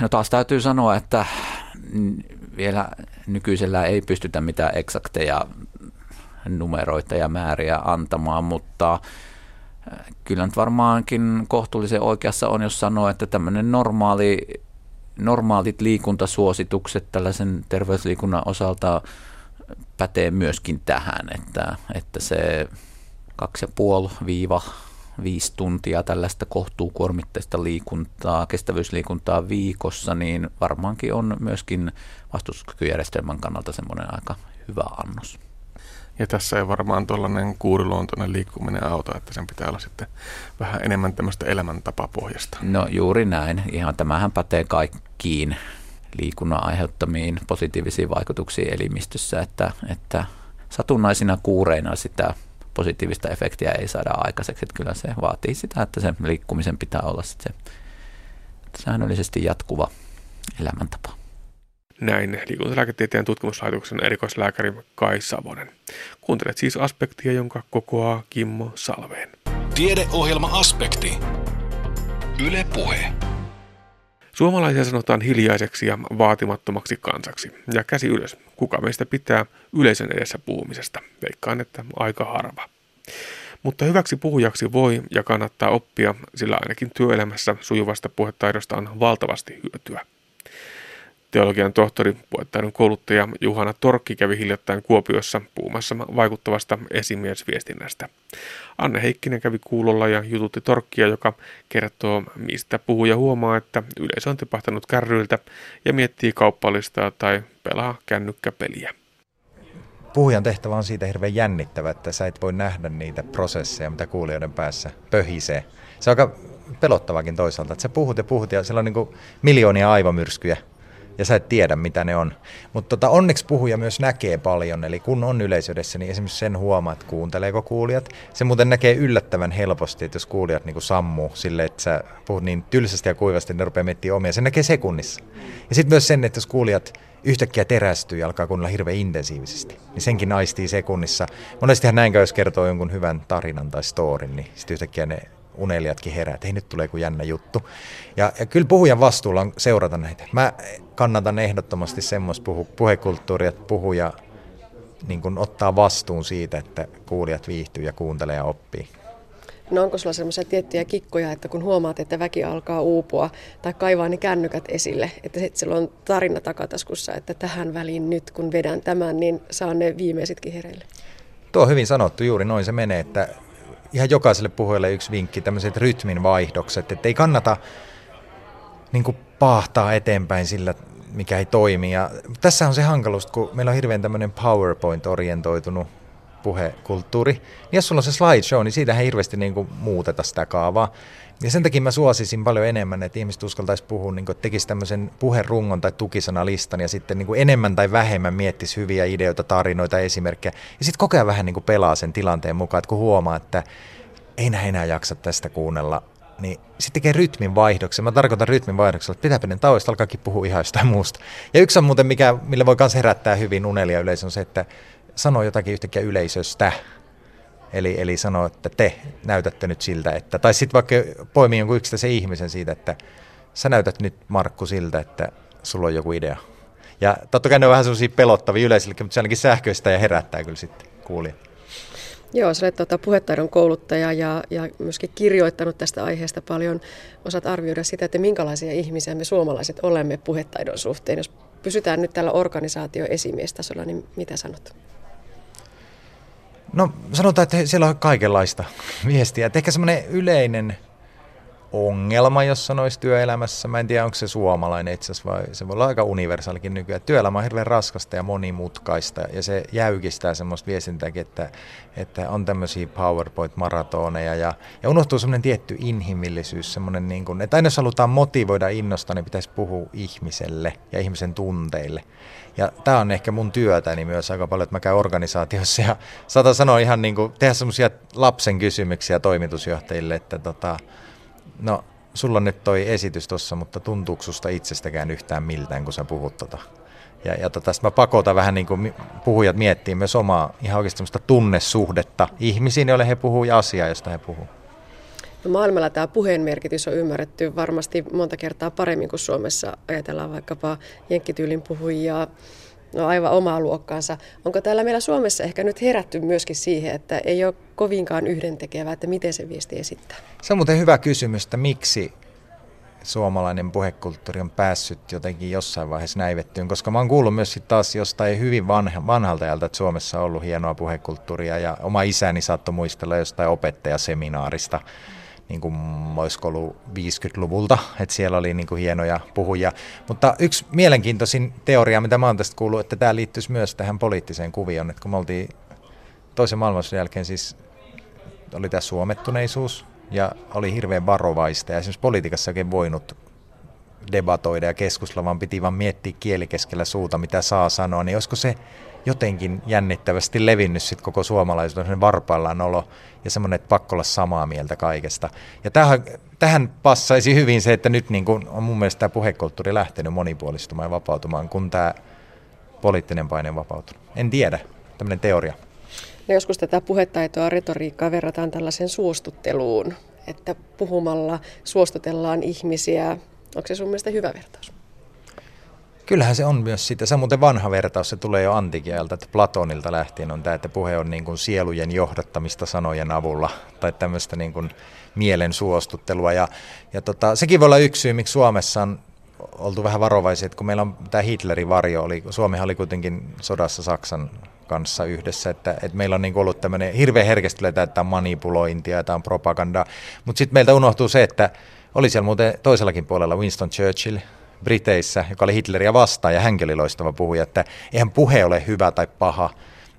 No taas täytyy sanoa, että vielä nykyisellä ei pystytä mitään eksakteja numeroita ja määriä antamaan, mutta kyllä nyt varmaankin kohtuullisen oikeassa on, jos sanoo, että tämmöinen normaali, normaalit liikuntasuositukset tällaisen terveysliikunnan osalta pätee myöskin tähän, että, että se 2,5 viisi tuntia tällaista kohtuukuormitteista liikuntaa, kestävyysliikuntaa viikossa, niin varmaankin on myöskin vastustuskykyjärjestelmän kannalta semmoinen aika hyvä annos. Ja tässä ei varmaan tuollainen kuuriluontoinen liikkuminen auta, että sen pitää olla sitten vähän enemmän tämmöistä elämäntapapohjasta. No juuri näin. Ihan tämähän pätee kaikkiin liikunnan aiheuttamiin positiivisiin vaikutuksiin elimistössä, että, että satunnaisina kuureina sitä positiivista efektiä ei saada aikaiseksi. Että kyllä se vaatii sitä, että sen liikkumisen pitää olla sitten se säännöllisesti jatkuva elämäntapa. Näin liikuntalääketieteen tutkimuslaitoksen erikoislääkäri Kai Savonen. Kuuntelet siis aspektia, jonka kokoaa Kimmo Salveen. Tiedeohjelma Aspekti. Yle Puhe. Suomalaisia sanotaan hiljaiseksi ja vaatimattomaksi kansaksi. Ja käsi ylös. Kuka meistä pitää yleisön edessä puhumisesta? Veikkaan, että aika harva. Mutta hyväksi puhujaksi voi ja kannattaa oppia, sillä ainakin työelämässä sujuvasta puhetaidosta on valtavasti hyötyä. Teologian tohtori, puhetaidon kouluttaja Juhana Torkki kävi hiljattain Kuopiossa puhumassa vaikuttavasta esimiesviestinnästä. Anne Heikkinen kävi kuulolla ja jututti Torkkia, joka kertoo, mistä puhuja huomaa, että yleisö on tipahtanut kärryiltä ja miettii kauppalistaa tai pelaa kännykkäpeliä. Puhujan tehtävä on siitä hirveän jännittävä, että sä et voi nähdä niitä prosesseja, mitä kuulijoiden päässä pöhisee. Se on aika pelottavakin toisaalta, että sä puhut ja puhut ja siellä on niin miljoonia aivomyrskyjä ja sä et tiedä, mitä ne on. Mutta tota, onneksi puhuja myös näkee paljon, eli kun on yleisöydessä, niin esimerkiksi sen huomaa, että kuunteleeko kuulijat. Se muuten näkee yllättävän helposti, että jos kuulijat niin sammuu sille, että sä puhut niin tylsästi ja kuivasti, niin ne rupeaa miettimään omia. Se näkee sekunnissa. Ja sitten myös sen, että jos kuulijat yhtäkkiä terästyy ja alkaa kuunnella hirveän intensiivisesti, niin senkin aistii sekunnissa. Monestihan näin jos kertoo jonkun hyvän tarinan tai storin, niin sitten yhtäkkiä ne unelijatkin herää, että hei nyt tulee joku jännä juttu. Ja, ja kyllä puhujan vastuulla on seurata näitä. Mä kannatan ehdottomasti semmoista puhu, puhekulttuuria, että puhuja niin kun ottaa vastuun siitä, että kuulijat viihtyy ja kuuntelee ja oppii. No onko sulla sellaisia tiettyjä kikkoja, että kun huomaat, että väki alkaa uupua tai kaivaa ne kännykät esille, että sitten sillä on tarina takataskussa, että tähän väliin nyt kun vedän tämän, niin saan ne viimeisitkin hereille? Tuo on hyvin sanottu, juuri noin se menee, että ihan jokaiselle puhujalle yksi vinkki, tämmöiset rytmin vaihdokset, että ei kannata niin kuin eteenpäin sillä, mikä ei toimi. Ja tässä on se hankaluus, kun meillä on hirveän tämmöinen PowerPoint-orientoitunut puhekulttuuri. Niin jos sulla on se slideshow, niin siitä ei hirveästi niin kuin muuteta sitä kaavaa. Ja sen takia mä suosisin paljon enemmän, että ihmiset uskaltaisi puhua, niin kuin, tekisi tämmöisen puherungon tai tukisanalistan ja sitten niin kuin enemmän tai vähemmän miettisi hyviä ideoita, tarinoita, esimerkkejä. Ja sitten koko ajan vähän niin kuin pelaa sen tilanteen mukaan, että kun huomaa, että ei näin enää jaksa tästä kuunnella, niin sitten tekee rytmin vaihdoksen. Mä tarkoitan rytmin vaihdoksella, että pitää pienen tauosta, alkaakin puhua ihan jostain muusta. Ja yksi on muuten, mikä, millä voi myös herättää hyvin unelia yleisö, on se, että sanoo jotakin yhtäkkiä yleisöstä. Eli, eli sanoo, että te näytätte nyt siltä, että, tai sitten vaikka poimii jonkun yksittäisen ihmisen siitä, että sä näytät nyt Markku siltä, että sulla on joku idea. Ja totta kai ne on vähän sellaisia pelottavia yleisille, mutta se ainakin sähköistä ja herättää kyllä sitten kuulija. Joo, sä olet tuota, puhetaidon kouluttaja ja, ja myöskin kirjoittanut tästä aiheesta paljon. Osaat arvioida sitä, että minkälaisia ihmisiä me suomalaiset olemme puhetaidon suhteen. Jos pysytään nyt tällä organisaatioesimiestasolla, niin mitä sanot? No sanotaan, että siellä on kaikenlaista viestiä. Että ehkä semmoinen yleinen ongelma, jos sanoisi työelämässä. Mä en tiedä, onko se suomalainen itse asiassa vai se voi olla aika universaalikin nykyään. Työelämä on hirveän raskasta ja monimutkaista ja se jäykistää semmoista viestintääkin, että, että on tämmöisiä PowerPoint-maratoneja ja, ja unohtuu semmoinen tietty inhimillisyys, semmoinen niin kuin, että aina jos halutaan motivoida innostaa, niin pitäisi puhua ihmiselle ja ihmisen tunteille. Ja tämä on ehkä mun työtäni myös aika paljon, että mä käyn organisaatiossa ja saatan sanoa ihan niin kuin, tehdä semmoisia lapsen kysymyksiä toimitusjohtajille, että tota, no sulla on nyt toi esitys tuossa, mutta tuntuuko susta itsestäkään yhtään miltään, kun sä puhut tota? Ja, ja tota, mä pakotan vähän niin kuin puhujat miettii myös omaa ihan oikeasti tunnesuhdetta ihmisiin, joille he puhuu ja asiaa, josta he puhuu. No maailmalla tämä puheen merkitys on ymmärretty varmasti monta kertaa paremmin kuin Suomessa. Ajatellaan vaikkapa jenkkityylin puhujia, no aivan omaa luokkaansa. Onko täällä meillä Suomessa ehkä nyt herätty myöskin siihen, että ei ole kovinkaan yhdentekevää, että miten se viesti esittää? Se on muuten hyvä kysymys, että miksi suomalainen puhekulttuuri on päässyt jotenkin jossain vaiheessa näivettyyn, koska mä oon kuullut myös sit taas jostain hyvin vanha, vanhalta ajalta, että Suomessa on ollut hienoa puhekulttuuria ja oma isäni saattoi muistella jostain opettajaseminaarista, niin kuin olisiko ollut 50-luvulta, että siellä oli niin kuin hienoja puhuja. Mutta yksi mielenkiintoisin teoria, mitä mä oon tästä kuullut, että tämä liittyisi myös tähän poliittiseen kuvioon, että kun me oltiin toisen maailmansodan jälkeen siis oli tämä suomettuneisuus ja oli hirveän varovaista ja esimerkiksi politiikassa oikein voinut debatoida ja keskustella, vaan piti vaan miettiä kielikeskellä suuta, mitä saa sanoa, niin olisiko se jotenkin jännittävästi levinnyt sit koko suomalaisuuden varpaillaan olo ja semmoinen, että pakko olla samaa mieltä kaikesta. Ja tähän, tähän passaisi hyvin se, että nyt niin kun on mun mielestä tämä puhekulttuuri lähtenyt monipuolistumaan ja vapautumaan, kun tämä poliittinen paine on vapautunut. En tiedä, tämmöinen teoria. No joskus tätä puhetaitoa, retoriikkaa verrataan tällaisen suostutteluun, että puhumalla suostutellaan ihmisiä Onko se sun mielestä hyvä vertaus? Kyllähän se on myös sitä. Se on muuten vanha vertaus, se tulee jo antikieltä, että Platonilta lähtien on tämä, että puhe on niin kuin sielujen johdattamista sanojen avulla tai tämmöistä niin kuin mielen suostuttelua. Ja, ja tota, sekin voi olla yksi syy, miksi Suomessa on oltu vähän varovaisia, että kun meillä on tämä Hitlerin varjo, oli, Suomi oli kuitenkin sodassa Saksan kanssa yhdessä, että, että meillä on niin ollut tämmöinen hirveän herkästi että tämä manipulointia, tämä on propagandaa, mutta sitten meiltä unohtuu se, että oli siellä muuten toisellakin puolella Winston Churchill, Briteissä, joka oli Hitleriä vastaan ja hänkin oli loistava puhuja, että eihän puhe ole hyvä tai paha,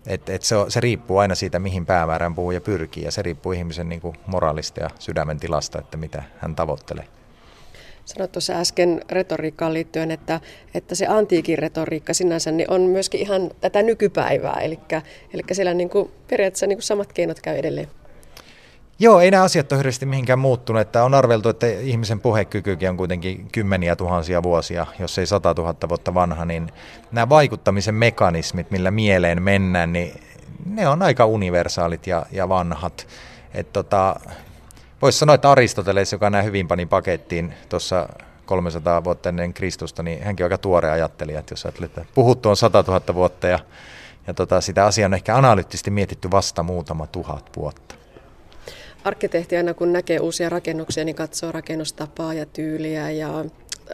et, et se, se riippuu aina siitä, mihin päämäärään puhuja pyrkii ja se riippuu ihmisen niin kuin moraalista ja sydämen tilasta, että mitä hän tavoittelee. Sanoit tuossa äsken retoriikkaan liittyen, että, että se antiikin retoriikka sinänsä niin on myöskin ihan tätä nykypäivää, eli, eli siellä niin kuin, periaatteessa niin kuin samat keinot käy edelleen. Joo, ei nämä asiat ole hirveästi mihinkään muuttunut. Että on arveltu, että ihmisen puhekykykin on kuitenkin kymmeniä tuhansia vuosia, jos ei sata tuhatta vuotta vanha, niin nämä vaikuttamisen mekanismit, millä mieleen mennään, niin ne on aika universaalit ja, ja vanhat. Et tota, Voisi sanoa, että Aristoteles, joka nämä hyvin pani pakettiin tuossa 300 vuotta ennen Kristusta, niin hänkin on aika tuore ajattelija, että jos ajattelee, että puhuttu on 100 000 vuotta ja, ja tota, sitä asiaa on ehkä analyyttisesti mietitty vasta muutama tuhat vuotta. Arkkitehti aina kun näkee uusia rakennuksia, niin katsoo rakennustapaa ja tyyliä ja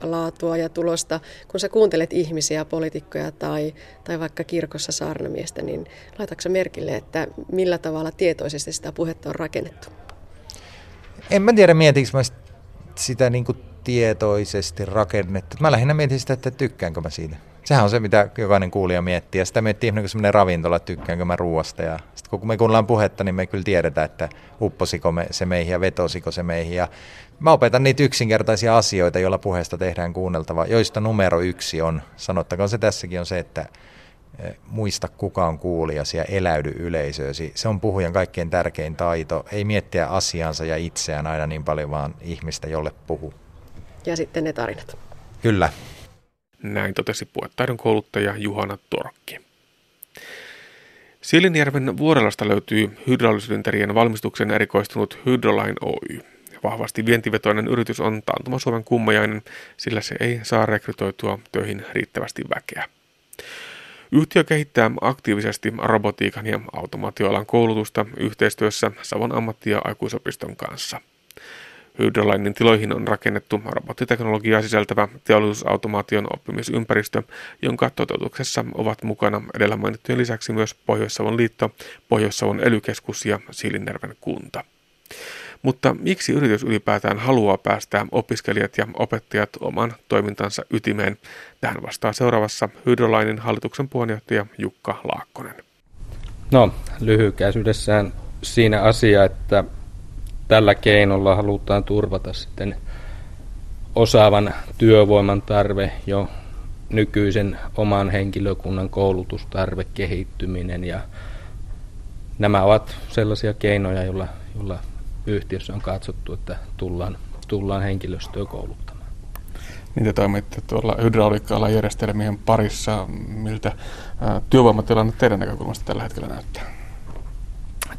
laatua ja tulosta. Kun sä kuuntelet ihmisiä, poliitikkoja tai, tai vaikka kirkossa saarnamiestä, niin laitatko merkille, että millä tavalla tietoisesti sitä puhetta on rakennettu? En mä tiedä, mietinkö mä sitä niin kuin tietoisesti rakennettu. Mä lähinnä mietin sitä, että tykkäänkö mä siitä. Sehän on se, mitä jokainen kuulija miettii. Ja sitä miettii ihminen kuin semmoinen ravintola, että tykkäänkö mä ruoasta. Ja sitten kun me kuunnellaan puhetta, niin me kyllä tiedetään, että upposiko me se meihin ja vetosiko se meihin. Ja mä opetan niitä yksinkertaisia asioita, joilla puheesta tehdään kuunneltava, joista numero yksi on, sanottakoon se tässäkin, on se, että Eh, muista kuka on kuulijasi ja eläydy yleisöösi. Se on puhujan kaikkein tärkein taito. Ei miettiä asiansa ja itseään aina niin paljon, vaan ihmistä, jolle puhuu. Ja sitten ne tarinat. Kyllä. Näin totesi puhetaidon kouluttaja Juhana Torkki. Siilinjärven vuorelasta löytyy hydraulisyydenterien valmistuksen erikoistunut Hydroline Oy. Vahvasti vientivetoinen yritys on taantuma Suomen kummajainen, sillä se ei saa rekrytoitua töihin riittävästi väkeä. Yhtiö kehittää aktiivisesti robotiikan ja automaatioalan koulutusta yhteistyössä Savon ammatti- ja aikuisopiston kanssa. Hydrolainin tiloihin on rakennettu robottiteknologiaa sisältävä teollisuusautomaation oppimisympäristö, jonka toteutuksessa ovat mukana edellä mainittujen lisäksi myös Pohjois-Savon liitto, Pohjois-Savon elykeskus ja Siilinjärven kunta. Mutta miksi yritys ylipäätään haluaa päästää opiskelijat ja opettajat oman toimintansa ytimeen? Tähän vastaa seuraavassa Hydrolainin hallituksen puheenjohtaja Jukka Laakkonen. No, lyhykäisyydessään siinä asia, että tällä keinolla halutaan turvata sitten osaavan työvoiman tarve jo nykyisen oman henkilökunnan koulutustarve, kehittyminen ja nämä ovat sellaisia keinoja, joilla, joilla yhtiössä on katsottu, että tullaan, tullaan henkilöstöä kouluttamaan. Niin te toimitte tuolla hydrauliikka järjestelmien parissa. Miltä työvoimatilanne teidän näkökulmasta tällä hetkellä näyttää?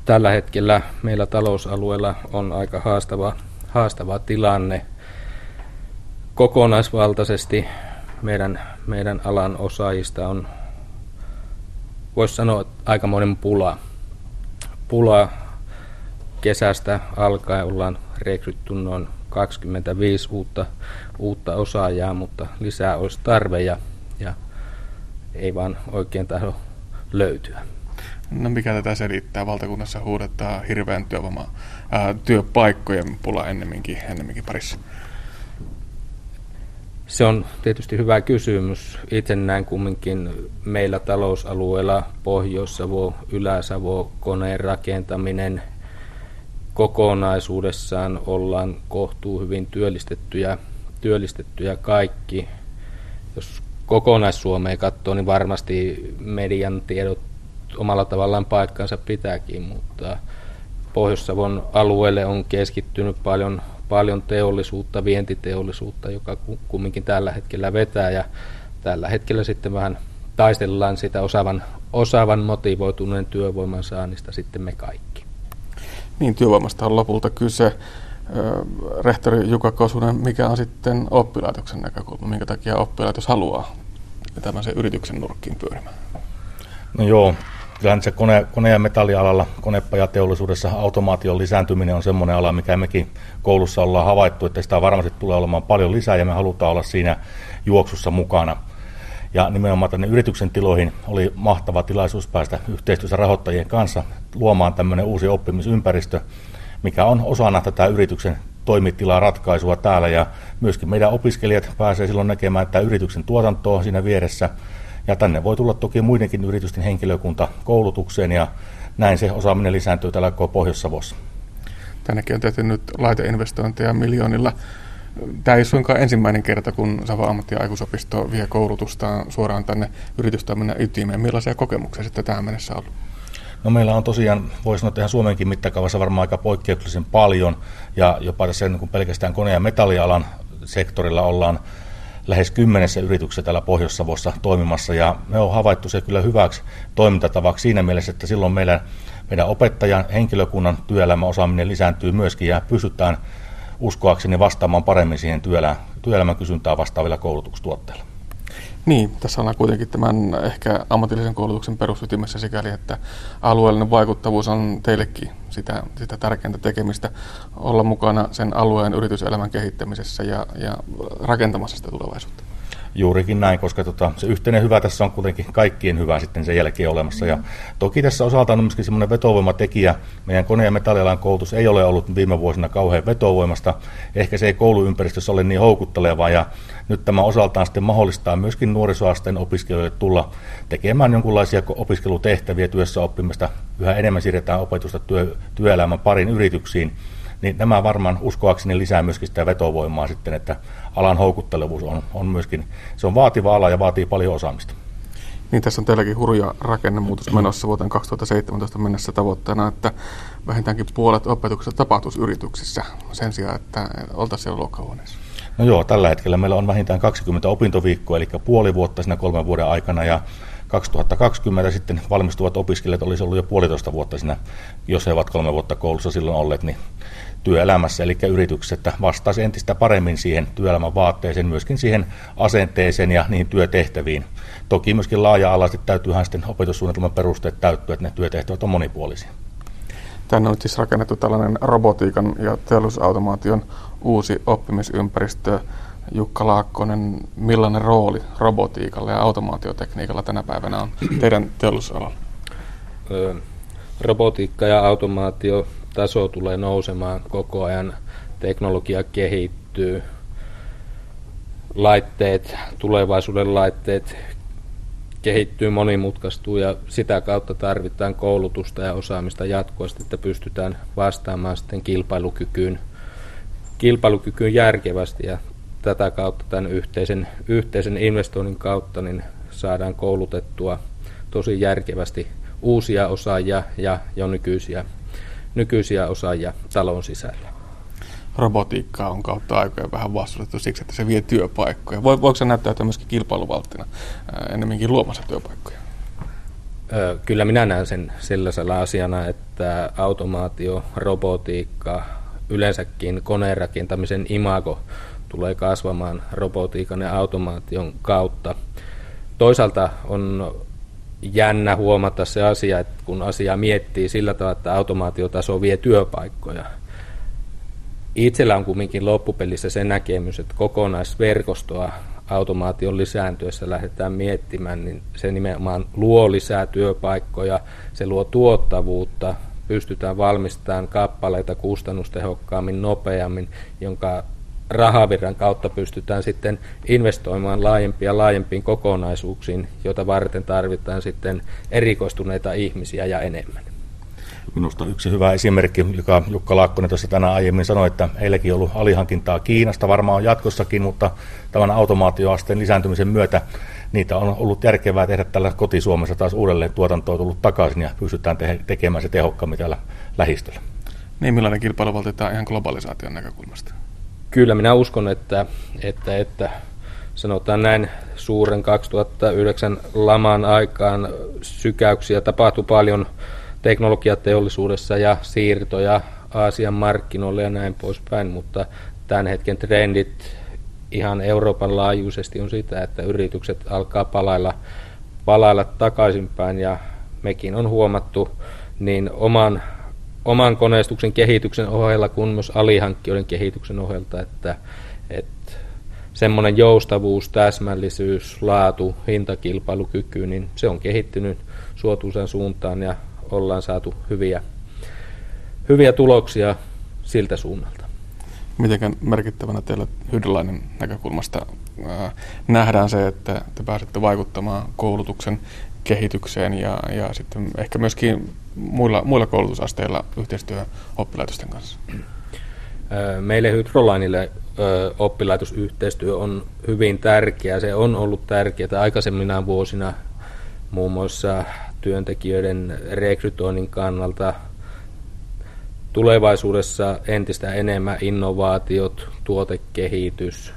Tällä hetkellä meillä talousalueella on aika haastava, haastava tilanne. Kokonaisvaltaisesti meidän, meidän alan osaajista on, voisi sanoa, aikamoinen pula. Pula kesästä alkaen ollaan rekrytty noin 25 uutta, uutta osaajaa, mutta lisää olisi tarve ja, ja ei vaan oikein tahdo löytyä. No mikä tätä selittää? Valtakunnassa huudettaa hirveän työvoima, ää, työpaikkojen pula ennemminkin, ennemminkin parissa. Se on tietysti hyvä kysymys. Itse näen kumminkin meillä talousalueella Pohjois-Savo, Ylä-Savo, koneen rakentaminen – kokonaisuudessaan ollaan kohtuu hyvin työllistettyjä, työllistettyjä kaikki. Jos kokonaissuomea katsoo, niin varmasti median tiedot omalla tavallaan paikkansa pitääkin, mutta Pohjois-Savon alueelle on keskittynyt paljon, paljon teollisuutta, vientiteollisuutta, joka kumminkin tällä hetkellä vetää ja tällä hetkellä sitten vähän taistellaan sitä osaavan, osaavan motivoituneen työvoiman saannista sitten me kaikki. Niin, työvoimasta on lopulta kyse. rehtori Jukka Kosunen, mikä on sitten oppilaitoksen näkökulma? Minkä takia oppilaitos haluaa tämmöisen yrityksen nurkkiin pyörimään? No joo, kyllähän se kone, kone- ja metallialalla, konepajateollisuudessa automaation lisääntyminen on semmoinen ala, mikä mekin koulussa ollaan havaittu, että sitä varmasti tulee olemaan paljon lisää ja me halutaan olla siinä juoksussa mukana. Ja nimenomaan tänne yrityksen tiloihin oli mahtava tilaisuus päästä yhteistyössä rahoittajien kanssa luomaan tämmöinen uusi oppimisympäristö, mikä on osana tätä yrityksen toimitilaa ratkaisua täällä ja myöskin meidän opiskelijat pääsee silloin näkemään tämä yrityksen tuotantoa siinä vieressä ja tänne voi tulla toki muidenkin yritysten henkilökunta koulutukseen ja näin se osaaminen lisääntyy täällä koko Pohjois-Savossa. Tännekin on tehty nyt laiteinvestointeja miljoonilla. Tämä ei suinkaan ensimmäinen kerta, kun Savo ammatti- ja aikuisopisto vie koulutusta suoraan tänne yritystoiminnan ytimeen. Millaisia kokemuksia sitten tähän mennessä on ollut? No meillä on tosiaan, voisi sanoa, että ihan Suomenkin mittakaavassa varmaan aika poikkeuksellisen paljon, ja jopa tässä niin kuin pelkästään kone- ja metallialan sektorilla ollaan lähes kymmenessä yrityksessä täällä Pohjois-Savossa toimimassa, ja me on havaittu se kyllä hyväksi toimintatavaksi siinä mielessä, että silloin meidän, meidän opettajan henkilökunnan työelämän osaaminen lisääntyy myöskin, ja pystytään uskoakseni vastaamaan paremmin siihen työelämän kysyntää vastaavilla koulutustuotteilla. Niin, tässä ollaan kuitenkin tämän ehkä ammatillisen koulutuksen perusytimessä sikäli, että alueellinen vaikuttavuus on teillekin sitä, sitä tärkeintä tekemistä, olla mukana sen alueen yrityselämän kehittämisessä ja, ja rakentamassa sitä tulevaisuutta. Juurikin näin, koska tota, se yhteinen hyvä tässä on kuitenkin kaikkien hyvä sitten sen jälkeen olemassa. Ja toki tässä osaltaan on myöskin semmoinen vetovoimatekijä. Meidän kone- ja metallialan koulutus ei ole ollut viime vuosina kauhean vetovoimasta. Ehkä se ei kouluympäristössä ole niin houkuttelevaa ja nyt tämä osaltaan sitten mahdollistaa myöskin nuorisoasteen opiskelijoille tulla tekemään jonkinlaisia opiskelutehtäviä, työssä oppimista. Yhä enemmän siirretään opetusta työ, työelämän parin yrityksiin niin nämä varmaan uskoakseni lisää myöskin sitä vetovoimaa sitten, että alan houkuttelevuus on, on myöskin, se on vaativa ala ja vaatii paljon osaamista. Niin tässä on teilläkin hurja rakennemuutos menossa vuoteen 2017 mennessä tavoitteena, että vähintäänkin puolet opetuksesta tapahtuisi yrityksissä sen sijaan, että oltaisiin siellä luokkahuoneessa. No joo, tällä hetkellä meillä on vähintään 20 opintoviikkoa, eli puoli vuotta siinä kolmen vuoden aikana, ja 2020 sitten valmistuvat opiskelijat olisi ollut jo puolitoista vuotta siinä, jos he ovat kolme vuotta koulussa silloin olleet, niin työelämässä, eli yrityksessä, että vastaisi entistä paremmin siihen työelämän vaatteeseen, myöskin siihen asenteeseen ja niihin työtehtäviin. Toki myöskin laaja-alaisesti täytyyhän sitten opetussuunnitelman perusteet täyttyä, että ne työtehtävät on monipuolisia. Tänne on siis rakennettu tällainen robotiikan ja teollisuusautomaation uusi oppimisympäristö. Jukka Laakkonen, millainen rooli robotiikalla ja automaatiotekniikalla tänä päivänä on teidän teollisuusalalla? Robotiikka ja automaatio taso tulee nousemaan koko ajan, teknologia kehittyy, laitteet, tulevaisuuden laitteet kehittyy, monimutkaistuu ja sitä kautta tarvitaan koulutusta ja osaamista jatkuvasti, että pystytään vastaamaan sitten kilpailukykyyn, kilpailukykyyn järkevästi ja tätä kautta tämän yhteisen, yhteisen investoinnin kautta niin saadaan koulutettua tosi järkevästi uusia osaajia ja jo nykyisiä nykyisiä osaajia talon sisällä. Robotiikkaa on kautta aikoja vähän vastustettu siksi, että se vie työpaikkoja. Voiko se näyttää myöskin kilpailuvalttina ennemminkin luomassa työpaikkoja? Kyllä minä näen sen sellaisella asiana, että automaatio, robotiikka, yleensäkin koneen rakentamisen imago tulee kasvamaan robotiikan ja automaation kautta. Toisaalta on jännä huomata se asia, että kun asia miettii sillä tavalla, että automaatiotaso vie työpaikkoja. Itsellä on kumminkin loppupelissä se näkemys, että kokonaisverkostoa automaation lisääntyessä lähdetään miettimään, niin se nimenomaan luo lisää työpaikkoja, se luo tuottavuutta, pystytään valmistamaan kappaleita kustannustehokkaammin, nopeammin, jonka rahavirran kautta pystytään sitten investoimaan laajempia laajempiin kokonaisuuksiin, joita varten tarvitaan sitten erikoistuneita ihmisiä ja enemmän. Minusta yksi hyvä esimerkki, joka Jukka Laakkonen tuossa tänään aiemmin sanoi, että heilläkin on ollut alihankintaa Kiinasta, varmaan on jatkossakin, mutta tämän automaatioasteen lisääntymisen myötä niitä on ollut järkevää tehdä tällä kotisuomessa taas uudelleen tuotantoa tullut takaisin ja pystytään te- tekemään se tehokkaammin täällä lähistöllä. Niin, millainen kilpailuvalti tämä ihan globalisaation näkökulmasta? Kyllä minä uskon, että, että, että sanotaan näin suuren 2009 laman aikaan sykäyksiä tapahtui paljon teknologiateollisuudessa ja siirtoja Aasian markkinoille ja näin poispäin, mutta tämän hetken trendit ihan Euroopan laajuisesti on sitä, että yritykset alkaa palailla, palailla takaisinpäin ja mekin on huomattu niin oman, oman koneistuksen kehityksen ohella kuin myös alihankkijoiden kehityksen ohjelta, että, että semmoinen joustavuus, täsmällisyys, laatu, hintakilpailukyky, niin se on kehittynyt suotuisen suuntaan ja ollaan saatu hyviä, hyviä tuloksia siltä suunnalta. Miten merkittävänä teillä hyödyllainen näkökulmasta ää, nähdään se, että te pääsette vaikuttamaan koulutuksen kehitykseen ja, ja sitten ehkä myöskin muilla, muilla koulutusasteilla yhteistyö oppilaitosten kanssa? Meille Hydrolainille oppilaitosyhteistyö on hyvin tärkeää. Se on ollut tärkeää aikaisemmina vuosina muun muassa työntekijöiden rekrytoinnin kannalta. Tulevaisuudessa entistä enemmän innovaatiot, tuotekehitys,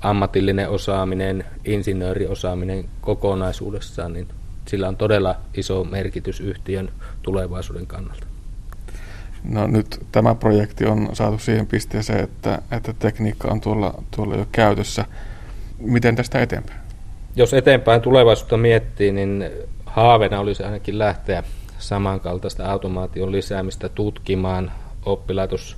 ammatillinen osaaminen, insinööriosaaminen kokonaisuudessaan, niin sillä on todella iso merkitys yhtiön tulevaisuuden kannalta. No nyt tämä projekti on saatu siihen pisteeseen, että, että tekniikka on tuolla, tuolla jo käytössä. Miten tästä eteenpäin? Jos eteenpäin tulevaisuutta miettii, niin haaveena olisi ainakin lähteä samankaltaista automaation lisäämistä tutkimaan oppilaitos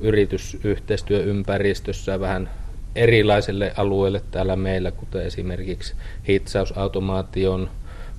yritysyhteistyöympäristössä vähän erilaiselle alueelle täällä meillä, kuten esimerkiksi hitsausautomaation,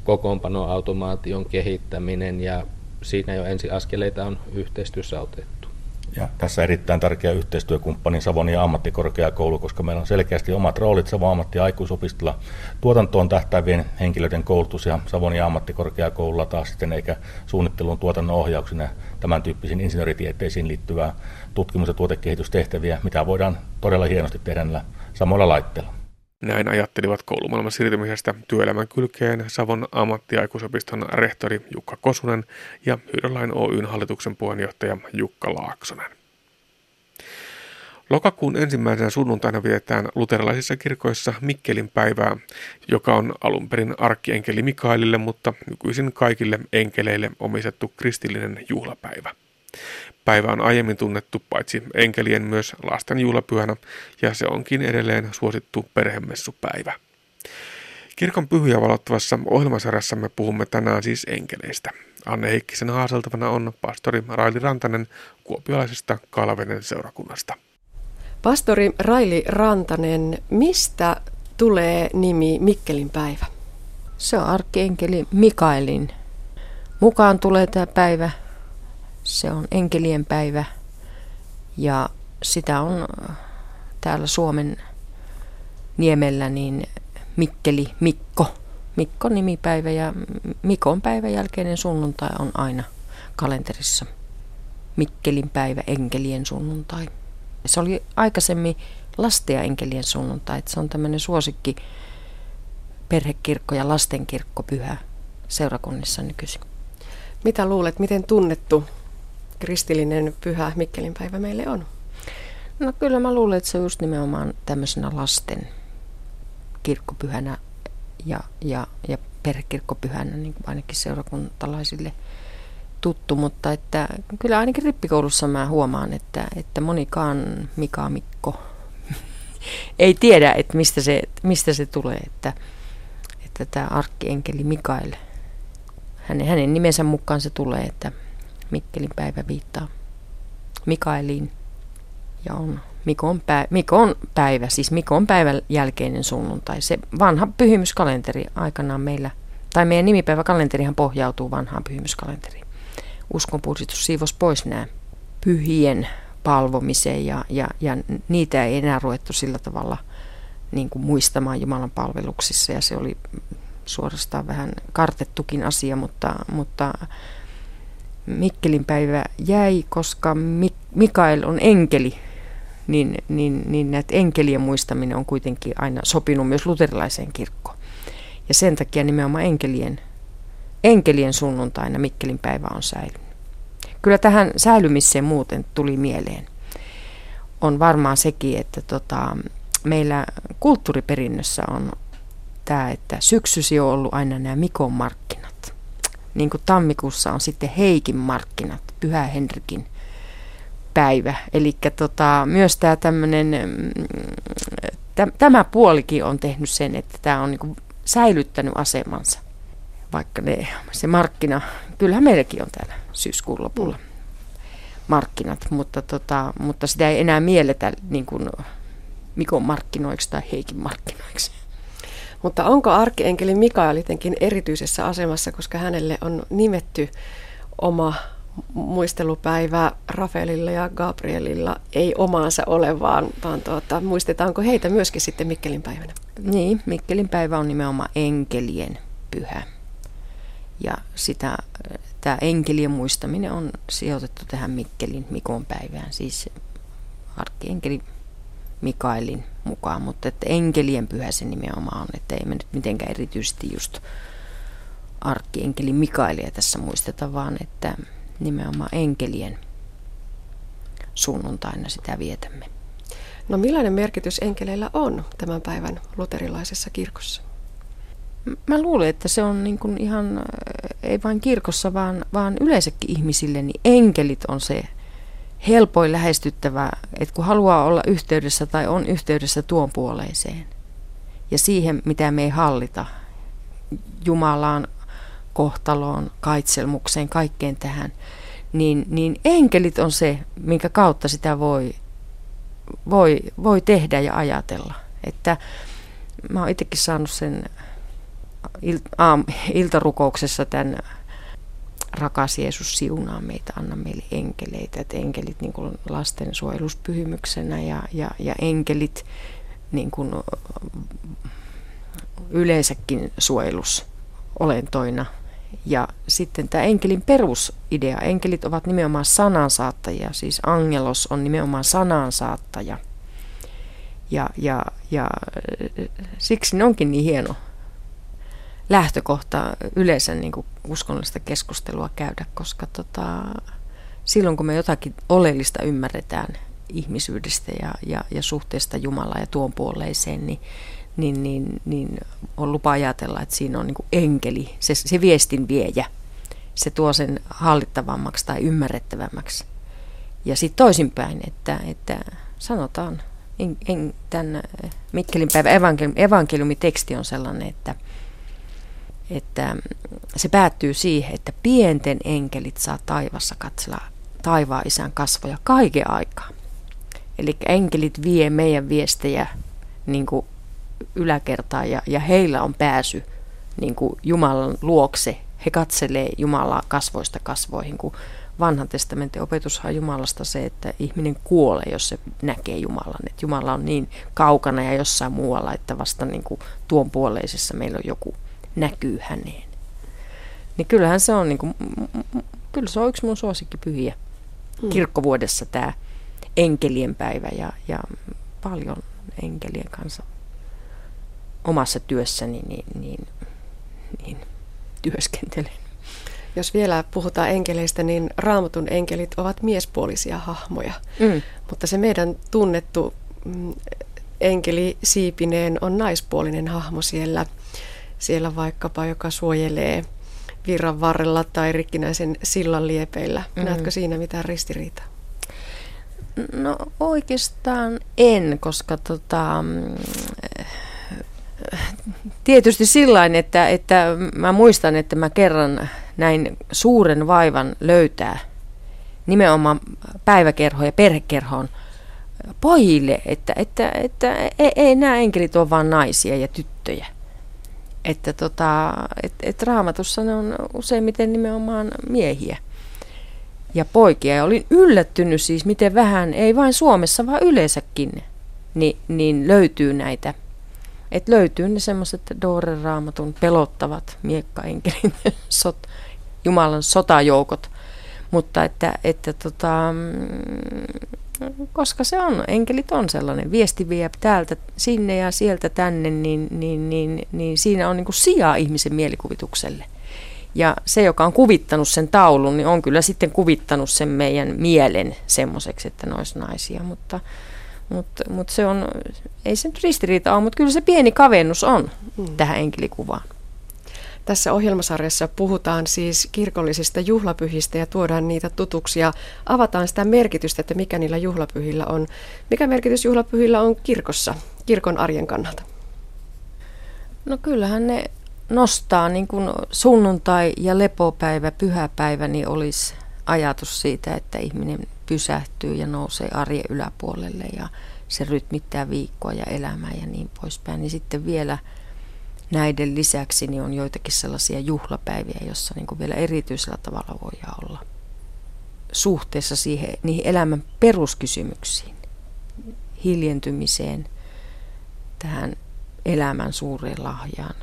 kokoonpanoautomaation kehittäminen ja siinä jo ensiaskeleita on yhteistyössä otettu. Ja tässä erittäin tärkeä yhteistyökumppani Savonia ammattikorkeakoulu, koska meillä on selkeästi omat roolit Savon ammatti- ja aikuisopistolla tuotantoon tähtäävien henkilöiden koulutus ja Savonia ammattikorkeakoululla taas sitten eikä suunnittelun tuotannon ohjauksen ja tämän tyyppisiin insinööritieteisiin liittyvää tutkimus- ja tuotekehitystehtäviä, mitä voidaan todella hienosti tehdä näillä samoilla laitteilla. Näin ajattelivat koulumaailman siirtymisestä työelämän kylkeen Savon ammattiaikuisopiston rehtori Jukka Kosunen ja Hyydönlain Oyn hallituksen puheenjohtaja Jukka Laaksonen. Lokakuun ensimmäisenä sunnuntaina vietetään luterilaisissa kirkoissa Mikkelin päivää, joka on alun perin arkkienkeli Mikaelille, mutta nykyisin kaikille enkeleille omistettu kristillinen juhlapäivä. Päivä on aiemmin tunnettu paitsi enkelien myös lasten juhlapyhänä ja se onkin edelleen suosittu perhemessupäivä. Kirkon pyhiä valottavassa ohjelmasarjassamme puhumme tänään siis enkeleistä. Anne Heikkisen haaseltavana on pastori Raili Rantanen kuopiolaisesta Kalvenen seurakunnasta. Pastori Raili Rantanen, mistä tulee nimi Mikkelin päivä? Se on arkkienkeli Mikaelin. Mukaan tulee tämä päivä se on enkelien päivä ja sitä on täällä Suomen niemellä niin Mikkeli Mikko. Mikko nimipäivä ja Mikon päivän jälkeinen sunnuntai on aina kalenterissa. Mikkelin päivä, enkelien sunnuntai. Se oli aikaisemmin lasten ja enkelien sunnuntai. Se on tämmöinen suosikki perhekirkko ja lastenkirkko pyhä seurakunnissa nykyisin. Mitä luulet, miten tunnettu kristillinen pyhä Mikkelin päivä meille on? No kyllä mä luulen, että se on just nimenomaan tämmöisenä lasten kirkkopyhänä ja, ja, ja perhekirkkopyhänä, niin ainakin seurakuntalaisille tuttu, mutta että kyllä ainakin rippikoulussa mä huomaan, että, että monikaan Mika Mikko ei tiedä, että mistä se, mistä se tulee, että, että tämä arkkienkeli Mikael, hänen, hänen nimensä mukaan se tulee, että Mikkelin päivä viittaa Mikaeliin ja on Mikon, päivä, Mikon päivä, siis Mikon päivän jälkeinen sunnuntai. Se vanha pyhimyskalenteri aikanaan meillä, tai meidän nimipäiväkalenterihan pohjautuu vanhaan pyhimyskalenteriin. Uskonpuhdistus siivos pois nämä pyhien palvomiseen ja, ja, ja niitä ei enää ruvettu sillä tavalla niin kuin muistamaan Jumalan palveluksissa ja se oli suorastaan vähän kartettukin asia, mutta, mutta Mikkelin päivä jäi, koska Mikael on enkeli, niin, niin, niin näitä enkelien muistaminen on kuitenkin aina sopinut myös luterilaiseen kirkkoon. Ja sen takia nimenomaan enkelien, enkelien sunnuntaina Mikkelin päivä on säilynyt. Kyllä tähän säilymiseen muuten tuli mieleen. On varmaan sekin, että tota, meillä kulttuuriperinnössä on tämä, että syksysi on ollut aina nämä Mikon markkinat niin kuin tammikuussa on sitten Heikin markkinat, Pyhä Henrikin päivä. Eli tota, myös tämä tämmöinen, tämä puolikin on tehnyt sen, että tämä on niinku säilyttänyt asemansa. Vaikka ne, se markkina, kyllähän meilläkin on täällä syyskuun lopulla markkinat, mutta, tota, mutta sitä ei enää mielletä niin kuin Mikon markkinoiksi tai Heikin markkinoiksi. Mutta onko arkienkeli Mikael jotenkin erityisessä asemassa, koska hänelle on nimetty oma muistelupäivä Rafaelilla ja Gabrielilla ei omaansa ole, vaan, vaan tuota, muistetaanko heitä myöskin sitten Mikkelin päivänä? Niin, Mikkelin päivä on nimenomaan enkelien pyhä. Ja sitä, tämä enkelien muistaminen on sijoitettu tähän Mikkelin Mikon päivään, siis arkkienkeli Mikaelin mukaan, mutta että enkelien pyhä se nimenomaan on, että ei me nyt mitenkään erityisesti just arkkienkeli Mikaelia tässä muisteta, vaan että nimenomaan enkelien sunnuntaina sitä vietämme. No millainen merkitys enkeleillä on tämän päivän luterilaisessa kirkossa? Mä luulen, että se on niin kuin ihan, ei vain kirkossa, vaan, vaan yleensäkin ihmisille, niin enkelit on se helpoin lähestyttävä, että kun haluaa olla yhteydessä tai on yhteydessä tuon puoleiseen ja siihen, mitä me ei hallita, Jumalaan, kohtaloon, kaitselmukseen, kaikkeen tähän, niin, niin enkelit on se, minkä kautta sitä voi, voi, voi tehdä ja ajatella. Että mä oon itsekin saanut sen il, aam, iltarukouksessa tämän rakas Jeesus siunaa meitä, anna meille enkeleitä. Että enkelit niin kuin lastensuojeluspyhimyksenä ja, ja, ja enkelit niin kuin yleensäkin suojelusolentoina. Ja sitten tämä enkelin perusidea. Enkelit ovat nimenomaan sanansaattajia, siis angelos on nimenomaan sanansaattaja. Ja, ja, ja siksi ne onkin niin hieno lähtökohta yleensä niin kuin uskonnollista keskustelua käydä, koska tota, silloin kun me jotakin oleellista ymmärretään ihmisyydestä ja, ja, ja suhteesta Jumalaan ja tuon puoleiseen, niin, niin, niin, niin on lupa ajatella, että siinä on niin kuin enkeli, se, se viestin viejä. Se tuo sen hallittavammaksi tai ymmärrettävämmäksi. Ja sitten toisinpäin, että, että sanotaan, en, en, tämän Mikkelin päivä evankeliumi, evankeliumiteksti on sellainen, että – että se päättyy siihen, että pienten enkelit saa taivassa katsella taivaan isän kasvoja kaiken aikaa. Eli enkelit vie meidän viestejä niin kuin yläkertaan ja, ja heillä on pääsy niin kuin Jumalan luokse. He katselee Jumalaa kasvoista kasvoihin, kun vanhan testamentin opetushan on Jumalasta se, että ihminen kuolee, jos se näkee Jumalan. Että Jumala on niin kaukana ja jossain muualla, että vasta niin kuin tuon puoleisessa meillä on joku näkyy häneen. Niin kyllähän se on, niin kuin, kyllä se on yksi mun suosikkipyhiä hmm. kirkkovuodessa tämä enkelien päivä ja, ja paljon enkelien kanssa omassa työssäni niin, niin, niin työskentelen. Jos vielä puhutaan enkeleistä, niin raamatun enkelit ovat miespuolisia hahmoja, mm. mutta se meidän tunnettu mm, enkeli Siipineen on naispuolinen hahmo siellä siellä vaikkapa, joka suojelee virran varrella tai rikkinäisen sillan liepeillä. Mm-hmm. Näetkö siinä mitään ristiriitaa? No oikeastaan en, koska tota, mm, tietysti sillain, että, että mä muistan, että mä kerran näin suuren vaivan löytää nimenomaan päiväkerho ja perhekerhoon pojille, että, että, että ei, ei nämä enkelit ole vain naisia ja tyttöjä että tota, et, et raamatussa ne on useimmiten nimenomaan miehiä ja poikia. Ja olin yllättynyt siis, miten vähän, ei vain Suomessa, vaan yleensäkin, niin, niin löytyy näitä. Että löytyy ne semmoiset Dooren raamatun pelottavat miekkaenkelin sot, Jumalan sotajoukot. Mutta että, että tota, koska se on, enkelit on sellainen, viesti vie täältä sinne ja sieltä tänne, niin, niin, niin, niin siinä on niin kuin sijaa ihmisen mielikuvitukselle. Ja se, joka on kuvittanut sen taulun, niin on kyllä sitten kuvittanut sen meidän mielen semmoiseksi, että ne olisi naisia. Mutta, mutta, mutta se on, ei se nyt ristiriita ole, mutta kyllä se pieni kavennus on mm. tähän enkelikuvaan. Tässä ohjelmasarjassa puhutaan siis kirkollisista juhlapyhistä ja tuodaan niitä tutuksia. Avataan sitä merkitystä, että mikä niillä juhlapyhillä on. Mikä merkitys juhlapyhillä on kirkossa, kirkon arjen kannalta? No kyllähän ne nostaa niin kuin sunnuntai ja lepopäivä, pyhäpäivä, niin olisi ajatus siitä, että ihminen pysähtyy ja nousee arjen yläpuolelle ja se rytmittää viikkoa ja elämää ja niin poispäin. Niin sitten vielä näiden lisäksi niin on joitakin sellaisia juhlapäiviä, joissa niin vielä erityisellä tavalla voidaan olla suhteessa siihen, niihin elämän peruskysymyksiin, hiljentymiseen, tähän elämän suureen lahjaan,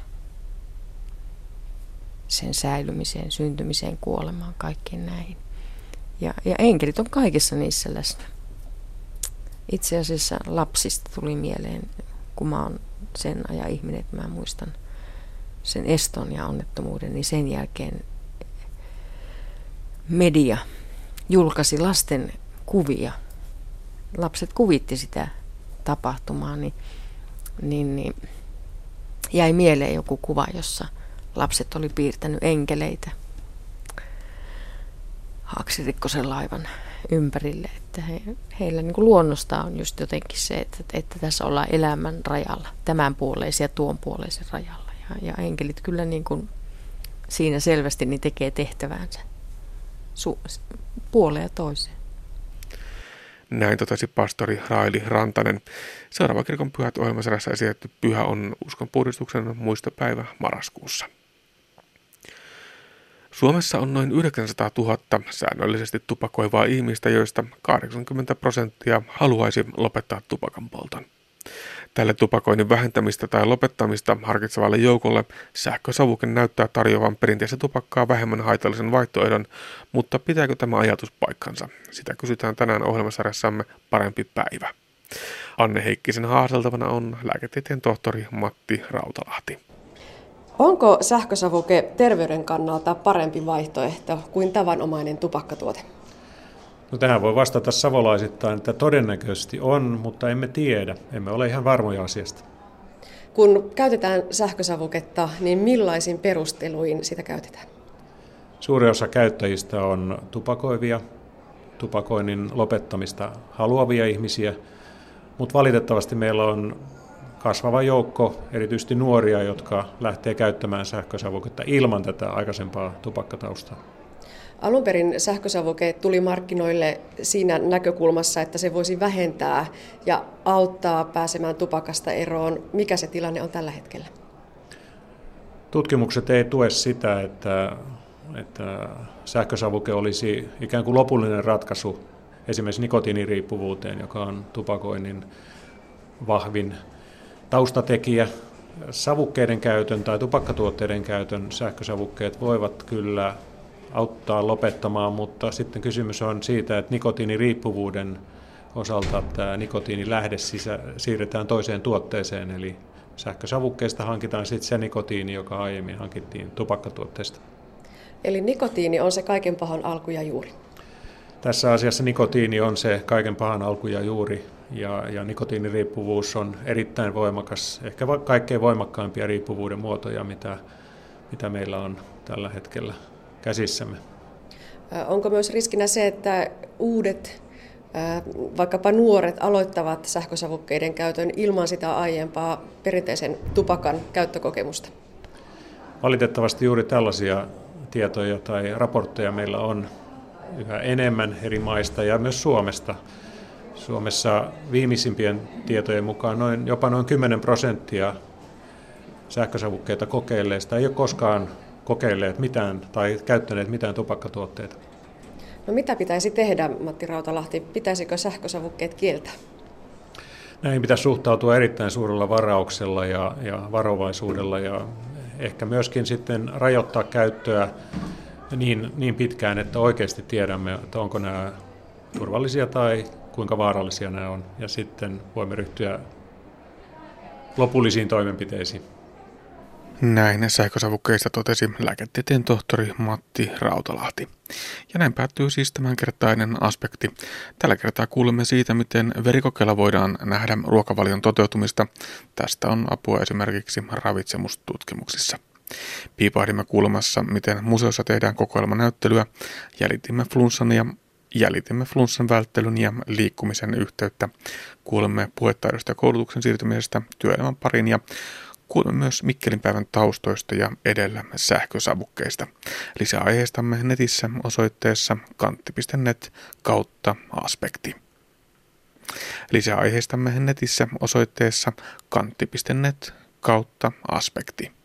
sen säilymiseen, syntymiseen, kuolemaan, kaikkiin näihin. Ja, ja enkelit on kaikissa niissä läsnä. Itse asiassa lapsista tuli mieleen, kun mä oon sen ajan ihminen, että mä muistan sen eston ja onnettomuuden, niin sen jälkeen media julkaisi lasten kuvia. Lapset kuvitti sitä tapahtumaa, niin, niin, niin jäi mieleen joku kuva, jossa lapset oli piirtänyt enkeleitä Haaksirikkosen laivan ympärille. Että he, heillä niin luonnosta on just jotenkin se, että, että tässä ollaan elämän rajalla, tämän puoleisen ja tuon puoleisen rajalla. Ja, ja enkelit kyllä niin kuin siinä selvästi niin tekee tehtävänsä su- puoleen ja toiseen. Näin totesi pastori Raili Rantanen. Seuraava kirkon pyhät ohjelmasarjassa esitetty pyhä on uskon puhdistuksen muistopäivä marraskuussa. Suomessa on noin 900 000 säännöllisesti tupakoivaa ihmistä, joista 80 prosenttia haluaisi lopettaa tupakan polton. Tälle tupakoinnin vähentämistä tai lopettamista harkitsevalle joukolle sähkösavuke näyttää tarjoavan perinteistä tupakkaa vähemmän haitallisen vaihtoehdon, mutta pitääkö tämä ajatus paikkansa? Sitä kysytään tänään ohjelmasarjassamme Parempi päivä. Anne Heikkisen haasteltavana on lääketieteen tohtori Matti Rautalahti. Onko sähkösavuke terveyden kannalta parempi vaihtoehto kuin tavanomainen tupakkatuote? No tähän voi vastata savolaisittain, että todennäköisesti on, mutta emme tiedä. Emme ole ihan varmoja asiasta. Kun käytetään sähkösavuketta, niin millaisin perusteluin sitä käytetään? Suuri osa käyttäjistä on tupakoivia, tupakoinnin lopettamista haluavia ihmisiä, mutta valitettavasti meillä on kasvava joukko, erityisesti nuoria, jotka lähtee käyttämään sähkösavuketta ilman tätä aikaisempaa tupakkataustaa. Alun perin sähkösavuke tuli markkinoille siinä näkökulmassa, että se voisi vähentää ja auttaa pääsemään tupakasta eroon. Mikä se tilanne on tällä hetkellä? Tutkimukset ei tue sitä, että, että sähkösavuke olisi ikään kuin lopullinen ratkaisu esimerkiksi nikotiiniriippuvuuteen, joka on tupakoinnin vahvin taustatekijä. Savukkeiden käytön tai tupakkatuotteiden käytön sähkösavukkeet voivat kyllä auttaa lopettamaan, mutta sitten kysymys on siitä, että nikotiiniriippuvuuden osalta tämä nikotiinilähde sisä, siirretään toiseen tuotteeseen, eli sähkösavukkeesta hankitaan sitten se nikotiini, joka aiemmin hankittiin tupakkatuotteesta. Eli nikotiini on se kaiken pahan alku ja juuri? Tässä asiassa nikotiini on se kaiken pahan alku ja juuri, ja, ja nikotiiniriippuvuus on erittäin voimakas, ehkä kaikkein voimakkaimpia riippuvuuden muotoja, mitä, mitä meillä on tällä hetkellä käsissämme. Onko myös riskinä se, että uudet, vaikkapa nuoret, aloittavat sähkösavukkeiden käytön ilman sitä aiempaa perinteisen tupakan käyttökokemusta? Valitettavasti juuri tällaisia tietoja tai raportteja meillä on yhä enemmän eri maista ja myös Suomesta. Suomessa viimeisimpien tietojen mukaan noin, jopa noin 10 prosenttia sähkösavukkeita kokeilleista ei ole koskaan kokeilleet mitään tai käyttäneet mitään tupakkatuotteita. No mitä pitäisi tehdä, Matti Rautalahti? Pitäisikö sähkösavukkeet kieltää? Näihin pitäisi suhtautua erittäin suurella varauksella ja, ja varovaisuudella ja ehkä myöskin sitten rajoittaa käyttöä niin, niin pitkään, että oikeasti tiedämme, että onko nämä turvallisia tai kuinka vaarallisia nämä on. Ja sitten voimme ryhtyä lopullisiin toimenpiteisiin. Näin sähkösavukkeista totesi lääketieteen tohtori Matti Rautalahti. Ja näin päättyy siis tämänkertainen aspekti. Tällä kertaa kuulemme siitä, miten verikokeilla voidaan nähdä ruokavalion toteutumista. Tästä on apua esimerkiksi ravitsemustutkimuksissa. Piipahdimme kuulemassa, miten museossa tehdään kokoelmanäyttelyä, jäljitimme flunssan ja jäljitimme flunssan välttelyn ja liikkumisen yhteyttä. Kuulemme puhetaidosta ja koulutuksen siirtymisestä työelämän pariin ja kuulemme myös Mikkelin päivän taustoista ja edellä sähkösavukkeista. Lisää aiheistamme netissä osoitteessa kantti.net kautta aspekti. Lisää aiheistamme netissä osoitteessa kantti.net kautta aspekti.